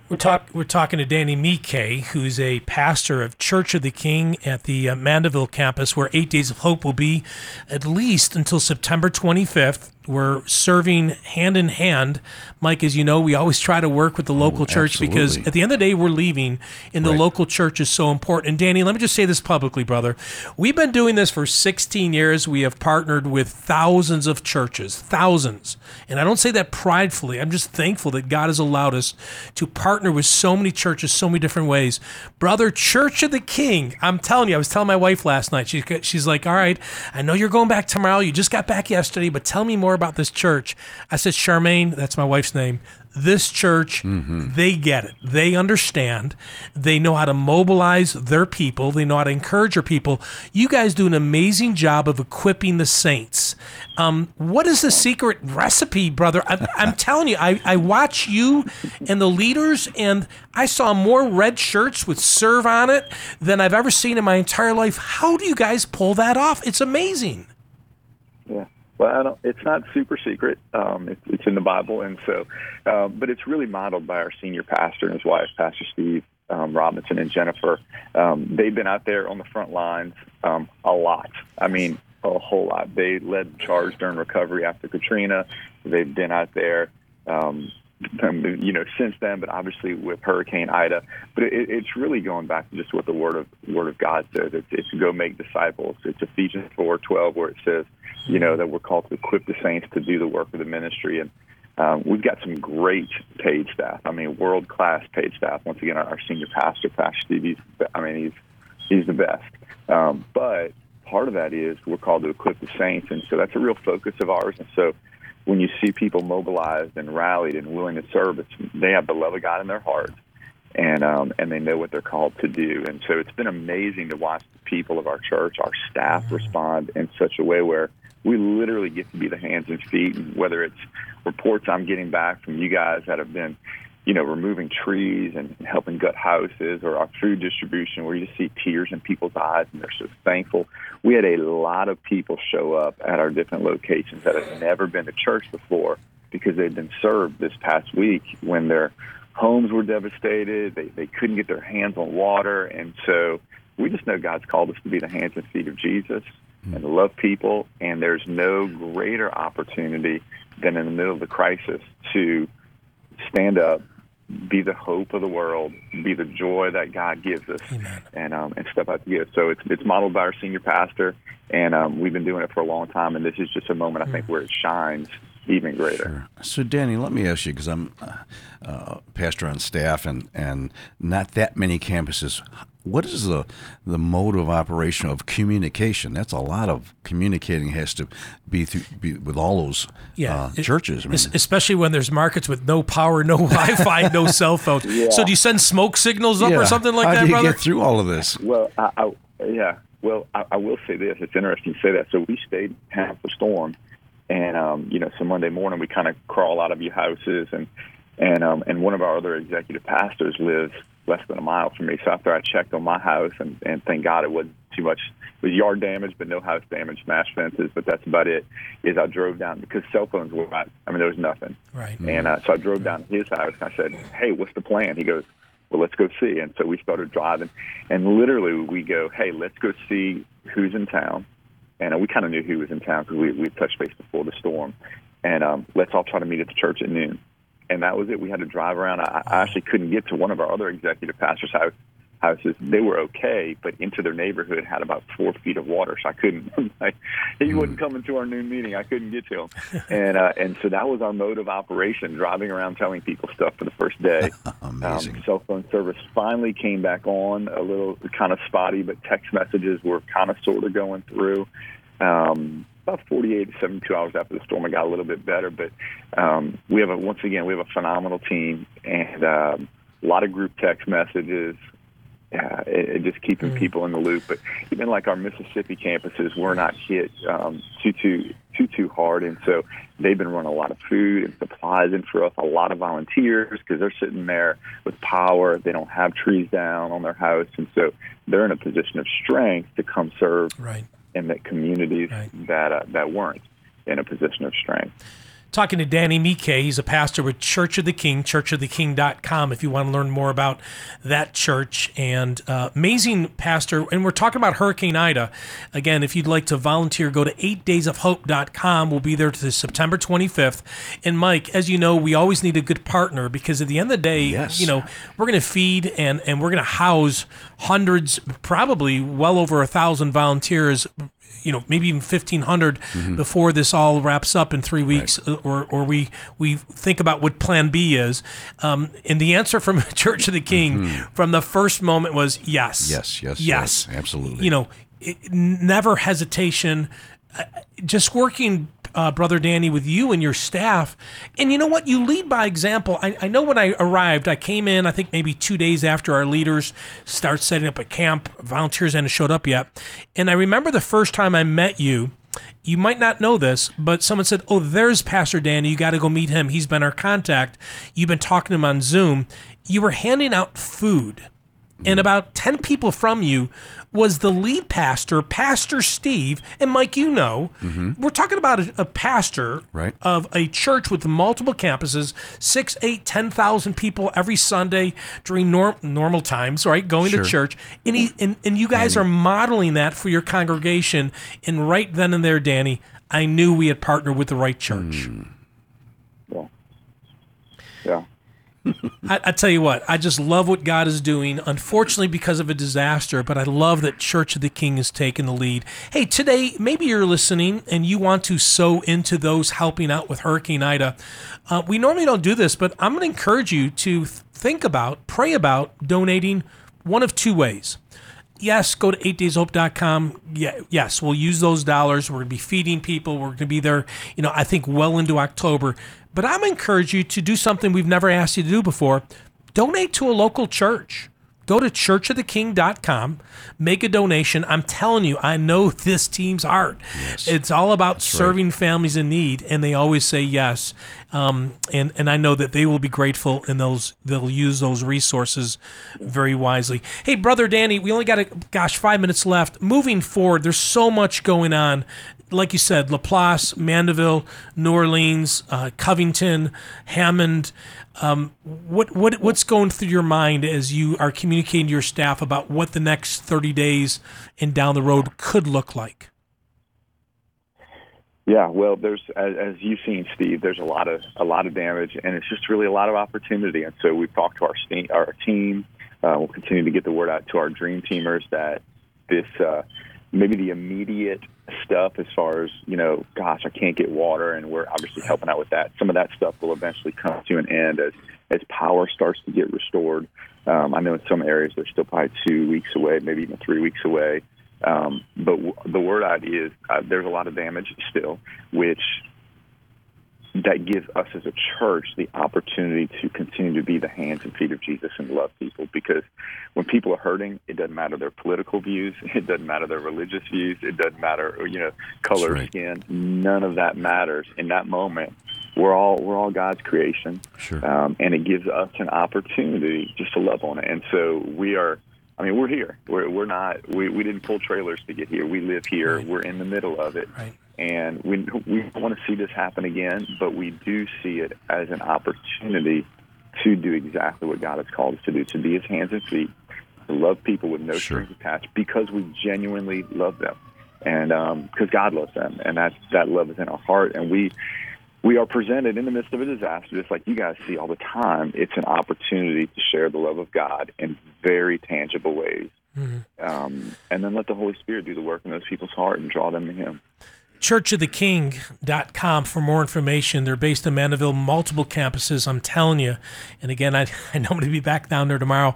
We're, talk, we're talking to Danny Mike, who's a pastor of Church of the King at the uh, Mandeville campus, where Eight Days of Hope will be at least until September 25th. We're serving hand in hand. Mike, as you know, we always try to work with the oh, local church because at the end of the day, we're leaving, and the local church is so important. And Danny, let me just say this publicly, brother. We've been doing this for 16 years. We have partnered with thousands of churches, thousands. And I don't say that pridefully. I'm just thankful that God has allowed us to partner with so many churches, so many different ways. Brother, Church of the King, I'm telling you, I was telling my wife last night. She, she's like, All right, I know you're going back tomorrow. You just got back yesterday, but tell me more about this church. I said, Charmaine, that's my wife's name. This church, they get it. They understand. They know how to mobilize their people. They know how to encourage their people. You guys do an amazing job of equipping the saints. Um, what is the secret recipe, brother? I'm, I'm telling you, I, I watch you and the leaders, and I saw more red shirts with serve on it than I've ever seen in my entire life. How do you guys pull that off? It's amazing. Yeah. Well, I don't, it's not super secret. Um, it's, it's in the Bible, and so, uh, but it's really modeled by our senior pastor and his wife, Pastor Steve um, Robinson and Jennifer. Um, they've been out there on the front lines um, a lot. I mean, a whole lot. They led the charge during recovery after Katrina. They've been out there. Um, um, you know, since then, but obviously with Hurricane Ida. But it, it's really going back to just what the word of word of God says. It's, it's go make disciples. It's Ephesians four twelve where it says, you know, that we're called to equip the saints to do the work of the ministry. And um, we've got some great paid staff. I mean, world class paid staff. Once again, our, our senior pastor, Pastor Steve, he's, I mean, he's he's the best. Um, but part of that is we're called to equip the saints, and so that's a real focus of ours. And so when you see people mobilized and rallied and willing to serve, it's, they have the love of God in their heart, and um, and they know what they're called to do. And so it's been amazing to watch the people of our church, our staff, respond in such a way where we literally get to be the hands and feet. And whether it's reports I'm getting back from you guys that have been you know, removing trees and helping gut houses or our food distribution where you just see tears in people's eyes and they're so thankful. We had a lot of people show up at our different locations that have never been to church before because they'd been served this past week when their homes were devastated. They, they couldn't get their hands on water. And so we just know God's called us to be the hands and feet of Jesus and love people. And there's no greater opportunity than in the middle of the crisis to stand up, be the hope of the world, be the joy that God gives us, and um, and step out to give. So it's it's modeled by our senior pastor, and um, we've been doing it for a long time. And this is just a moment I think where it shines even greater. So, Danny, let me ask you because I'm uh, uh, pastor on staff and, and not that many campuses. What is the the mode of operation of communication? That's a lot of communicating has to be through be with all those uh, it- churches. I mean, especially when there's markets with no power, no Wi-Fi, no cell phones. So do you send smoke signals up yeah. or something like How that, do you brother? get through all of this? Well, I, I yeah. Well, I, I will say this. It's interesting to say that. So we stayed half the storm, and um, you know, so Monday morning we kind of crawl out of your houses, and and um, and one of our other executive pastors lives less than a mile from me. So after I checked on my house, and and thank God it wasn't too much. It was yard damage, but no house damage, smashed fences, but that's about it. Is I drove down because cell phones were not. I mean, there was nothing. Right. And uh, so I drove down to his house and I said, "Hey, what's the plan?" He goes, "Well, let's go see." And so we started driving, and literally we go, "Hey, let's go see who's in town." And uh, we kind of knew he was in town because we we touched base before the storm, and um, let's all try to meet at the church at noon. And that was it. We had to drive around. I, I actually couldn't get to one of our other executive pastors' house houses. They were okay, but into their neighborhood had about four feet of water, so I couldn't. he wasn't coming to our noon meeting. I couldn't get to him, and uh, and so that was our mode of operation: driving around telling people stuff for the first day. Amazing. Um, cell phone service finally came back on, a little kind of spotty, but text messages were kind of sort of going through. Um, about 48 to 72 hours after the storm, it got a little bit better. But um, we have a once again we have a phenomenal team and um, a lot of group text messages. Uh, it, it just keeping people in the loop. But even like our Mississippi campuses, we're not hit um, too too too too hard, and so they've been running a lot of food and supplies in for us. A lot of volunteers because they're sitting there with power. They don't have trees down on their house, and so they're in a position of strength to come serve Right. in the communities that uh, that weren't in a position of strength. Talking to Danny Mike, he's a pastor with Church of the King, churchoftheking.com, if you want to learn more about that church. And uh, amazing pastor. And we're talking about Hurricane Ida. Again, if you'd like to volunteer, go to 8daysofhope.com. We'll be there to September 25th. And Mike, as you know, we always need a good partner because at the end of the day, Yes. you know, we're going to feed and, and we're going to house hundreds, probably well over a thousand volunteers you know maybe even 1500 before this all wraps up in three weeks uh, or or we we think about what plan b is. Um, and the answer from church of the king from the first moment was yes. Yes, yes, yes. Yes, absolutely. you know it, never hesitation. Uh, just working uh, brother danny with you and your staff and you know what you lead by example I, I know when i arrived i came in i think maybe two days after our leaders start setting up a camp volunteers hadn't showed up yet and i remember the first time i met you you might not know this, but someone said, "Oh, there's Pastor Danny. You got to go meet him. He's been our contact. You've been talking to him on Zoom. You were handing out food, and about ten people from you was the lead pastor, Pastor Steve, and Mike. You know, mm-hmm. we're talking about a, a pastor Right. of a church with multiple campuses, six, eight, eight, ten thousand people every Sunday during norm, normal times, right? Going Sure. to church, and he and, and you guys are modeling that for your congregation. And right then and there, Danny, I knew we had partnered with the right church. Well, Yeah. I, I tell you what, I just love what God is doing. Unfortunately, because of a disaster, but I love that Church of the King is taking the lead. Hey, today maybe you're listening and you want to sow into those helping out with Hurricane Ida. Uh, we normally don't do this, but I'm going to encourage you to th- think about, pray about donating one of two ways yes, go to 8dayshope.com. Yeah, yes, we'll use those dollars. We're going to be feeding people. We're going to be there, you know, I think well into October. But I'm encourage you to do something we've never asked you to do before. Donate to a local church. Go to churchoftheking.com, make a donation. I'm telling you, I know this team's heart. It's all about serving families in need, and they always say yes. Um, and and I know that they will be grateful, and those they'll use those resources very wisely. Hey, brother Danny, we only got a gosh five minutes left. Moving forward, there's so much going on like you said, Laplace, Mandeville, New Orleans, uh, Covington, Hammond. Um, what what what's going through your mind as you are communicating to your staff about what the next thirty days and down the road could look like? Yeah, well, there's as, as you've seen, Steve. There's a lot of a lot of damage, and it's just really a lot of opportunity. And so we've talked to our our team. Uh, we'll continue to get the word out to our dream teamers that this uh, maybe the immediate stuff as far as you know, gosh, I can't get water, and we're obviously helping out with that. Some of that stuff will eventually come to an end as as power starts to get restored. Um, I know in some areas they're still probably two weeks away, maybe even three weeks away. Um, but w- the word out is uh, there's a lot of damage still, which that gives us as a church the opportunity to continue to be the hands and feet of Jesus and love people. Because when people are hurting, it doesn't matter their political views, it doesn't matter their religious views, it doesn't matter you know color of right. skin. None of that matters in that moment. We're all we're all God's creation, Sure. um, and it gives us an opportunity just to love on it. And so we are. I mean, we're here. We're we're not. We we didn't pull trailers to get here. We live here. We're in the middle of it, Right. and we we don't want to see this happen again. But we do see it as an opportunity to do exactly what God has called us to do: to be His hands and feet, to love people with no Sure. strings attached, because we genuinely love them, and um, because God loves them, and that that love is in our heart, and we we are presented in the midst of a disaster, just like you guys see all the time. It's an opportunity to share the love of God in very tangible ways. Um, and then let the Holy Spirit do the work in those people's heart and draw them to Him. churchoftheking.com for more information. They're based in Mandeville, multiple campuses, I'm telling you. And again, I, I know I'm going to be back down there tomorrow.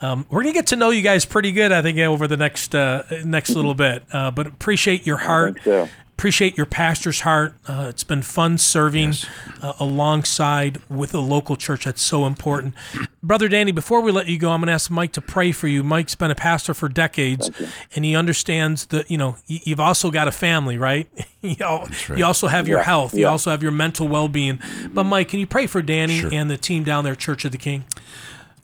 Um, we're going to get to know you guys pretty good, I think, over the next uh, next little bit. Uh, but appreciate your heart. think so. Appreciate your pastor's heart. Uh, it's been fun serving uh, alongside with a local church. That's so important. Brother Danny, before we let you go, I'm going to ask Mike to pray for you. Mike's been a pastor for decades, and he understands that, you know, you've also got a family, right? you, al- you also have your Yeah, health. You also have your mental well being. But, Mike, can you pray for Danny Sure. and the team down there, Church of the King?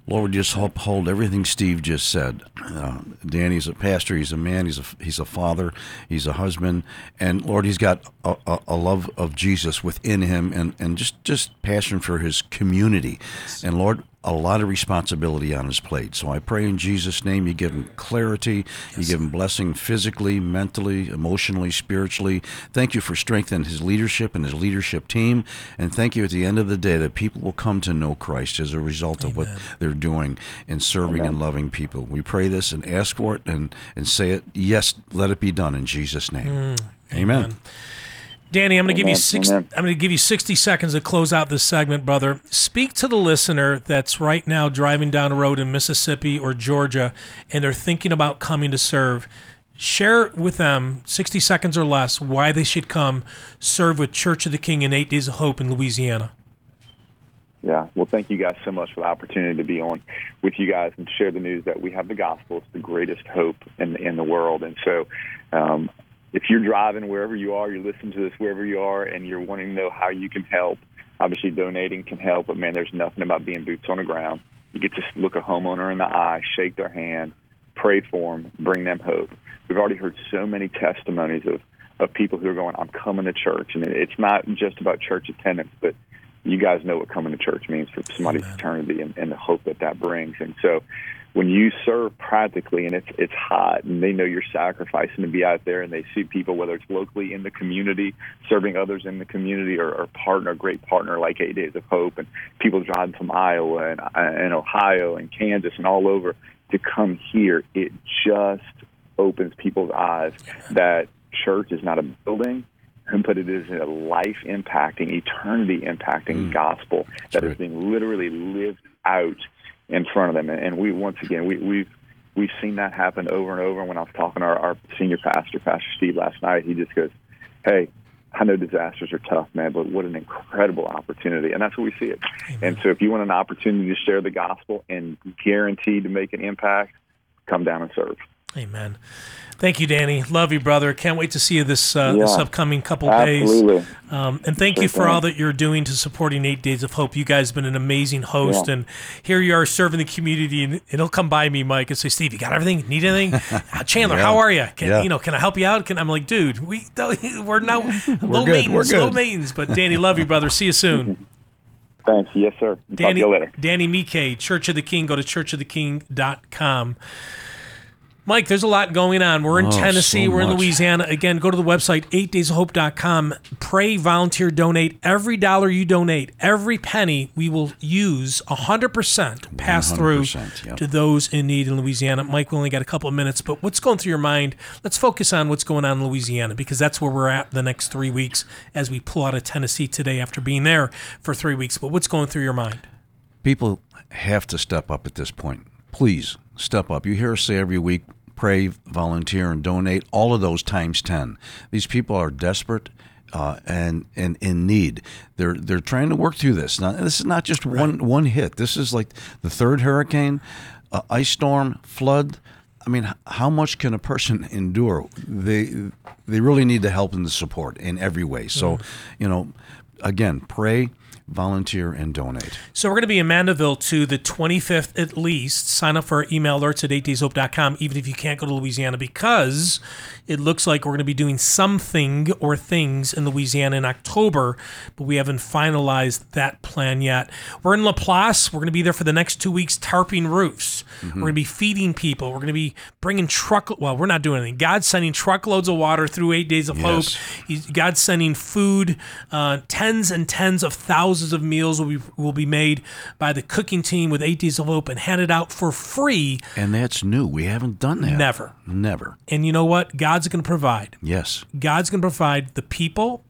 Lord, just uphold everything Steve just said. Uh, Danny's a pastor. He's a man. He's a he's a father. He's a husband. And Lord, he's got a, a, a love of Jesus within him, and, and just just passion for his community. And Lord, a lot of responsibility on his plate. So I pray in Jesus' name, you give him clarity. You give him blessing physically, mentally, emotionally, spiritually. Thank you for strengthening his leadership and his leadership team. And thank you at the end of the day that people will come to know Christ as a result of what they're doing in serving and loving people. We pray this and ask for it and, and say it. Yes, let it be done in Jesus' name. Mm. Amen. Danny, I'm going to give you six, amen. I'm going to give you 60 seconds to close out this segment, brother. Speak to the listener that's right now driving down a road in Mississippi or Georgia, and they're thinking about coming to serve. Share with them 60 seconds or less why they should come serve with Church of the King in Eight Days of Hope in Louisiana. Yeah. Well, thank you guys so much for the opportunity to be on with you guys and share the news that we have the gospel. It's the greatest hope in in the world. And so, um, if you're driving wherever you are, you're listening to this wherever you are, and you're wanting to know how you can help, obviously donating can help. But man, there's nothing about being boots on the ground. You get to look a homeowner in the eye, shake their hand, pray for them, bring them hope. We've already heard so many testimonies of of people who are going, "I'm coming to church," and it's not just about church attendance, but you guys know what coming to church means for somebody's eternity and, and the hope that that brings. And so when you serve practically and it's it's hot and they know you're sacrificing to be out there and they see people whether it's locally in the community serving others in the community or, or partner a great partner like Eight Days of Hope and people driving from Iowa and, and Ohio and Kansas and all over to come here it just opens people's eyes that church is not a building but it is a life impacting, eternity impacting mm. gospel that is right. being literally lived out in front of them. And we, once again, we, we've, we've seen that happen over and over. And When I was talking to our, our senior pastor, Pastor Steve, last night, he just goes, Hey, I know disasters are tough, man, but what an incredible opportunity. And that's what we see it. And so if you want an opportunity to share the gospel and guaranteed to make an impact, come down and serve. Amen. Thank you, Danny. Love you, brother. Can't wait to see you this uh, this upcoming couple Absolutely. days. Um, and thank Sure you for all that you're doing to supporting Eight Days of Hope. You guys have been an amazing host, Yeah. and here you are serving the community. And it'll come by me, Mike, and say, "Steve, you got everything? Need anything? Uh, Chandler, Yeah. how are you? Can Yeah. you know? Can I help you out? Can I'm like, dude, we we're now low good. We're maintenance, low good. maintenance. But Danny, love you, brother. See you soon. Thanks. Yes, sir. Talk Danny, to you later. Danny Mike, Church of the King. Go to churchoftheking.com. Mike, there's a lot going on. We're in Oh, Tennessee. so We're in. Louisiana. Again, go to the website, 8daysofhope.com. Pray, volunteer, donate. Every dollar you donate, every penny, we will use 100% pass through 100%, yep. to those in need in Louisiana. Mike, we only got a couple of minutes, but what's going through your mind? Let's focus on what's going on in Louisiana because that's where we're at the next three weeks as we pull out of Tennessee today after being there for three weeks. But what's going through your mind? People have to step up at this point. Please step up. You hear us say every week pray, volunteer, and donate. All of those times 10. These people are desperate. Uh, and and in need, they're they're trying to work through this. Now, this is not just one one hit. This is like the third hurricane, uh, ice storm, flood. I mean, how much can a person endure? They they really need the help and the support in every way. So, you know, again, pray, volunteer, and donate. So we're going to be in Mandeville to the 25th at least. Sign up for our email alerts at 8dayshope.com, even if you can't go to Louisiana, because it looks like we're going to be doing something or things in Louisiana in October, but we haven't finalized that plan yet. We're in Laplace. We're going to be there for the next two weeks, tarping roofs. We're going to be feeding people. We're going to be bringing truck. Well, we're not doing anything. God's sending truckloads of water through Eight Days of Yes. Hope. He's, God's sending food. Uh, tens and tens of thousands of meals will be will be made by the cooking team with Eight Days of Hope and handed out for free. And that's new. We haven't done that. Never. Never. And you know what? God's going to provide. Yes. God's going to provide the people,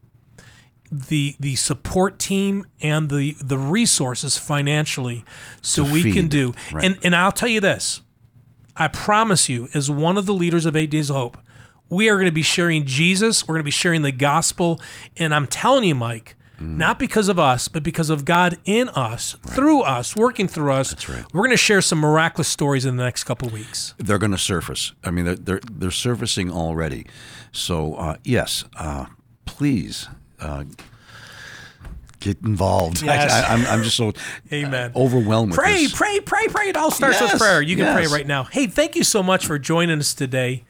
the the support team, and the the resources financially, so To we can do. Right. And and I'll tell you this, I promise you, as one of the leaders of Eight Days of Hope, we are going to be sharing Jesus. We're going to be sharing the gospel, and I'm telling you, Mike. Mm. Not because of us, but because of God in us, through us, working through us. That's right. We're going to share some miraculous stories in the next couple of weeks. They're going to surface. I mean, they're they're, they're surfacing already. So uh, yes, uh, please uh, get involved. Yes. I, am I'm just so Amen. overwhelmed. Pray, pray, pray, pray. It all starts with prayer. You can yes. pray right now. Hey, thank you so much for joining us today.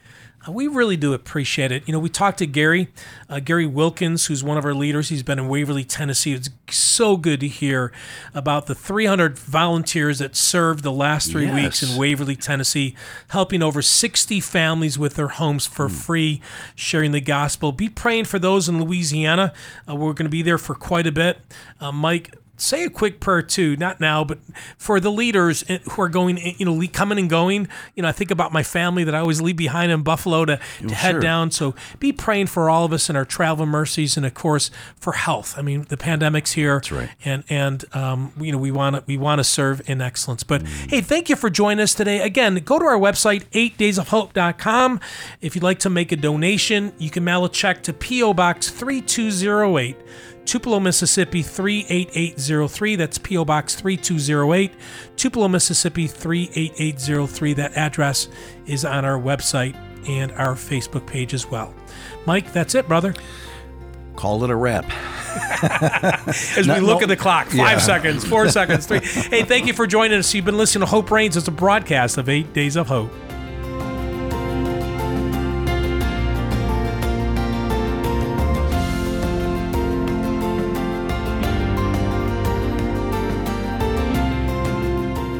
Uh, we really do appreciate it. You know, we talked to Gary, uh, Gary Wilkins, who's one of our leaders. He's been in Waverly, Tennessee. It's so good to hear about the 300 volunteers that served the last three weeks in Waverly, Tennessee, helping over 60 families with their homes for Hmm. free, sharing the gospel. Be praying for those in Louisiana. Uh, we're going to be there for quite a bit. Uh, Mike, say a quick prayer too, not now, but for the leaders eh, who are going, eh, you know, coming and going. You know, I think about my family that I always leave behind in Buffalo to, to head sure. down. So be praying for all of us and our travel mercies and of course for health. I mean, the pandemic's here. That's right. And, and, um, you know, we want to, we want to serve in excellence. But Mm. hey, thank you for joining us today. Again, go to our website, 8daysofhope.com. If you'd like to make a donation, you can mail a check to P.O. Box 3208. Tupelo, Mississippi 38803. That's P.O. Box 3208. Tupelo, Mississippi 38803. That address is on our website and our Facebook page as well. Mike, that's it, brother. Call it a wrap. As we No- look no- at the clock, five Yeah. seconds, four seconds, three. Hey, thank you for joining us. You've been listening to Hope Reigns. It's a broadcast of Eight Days of Hope.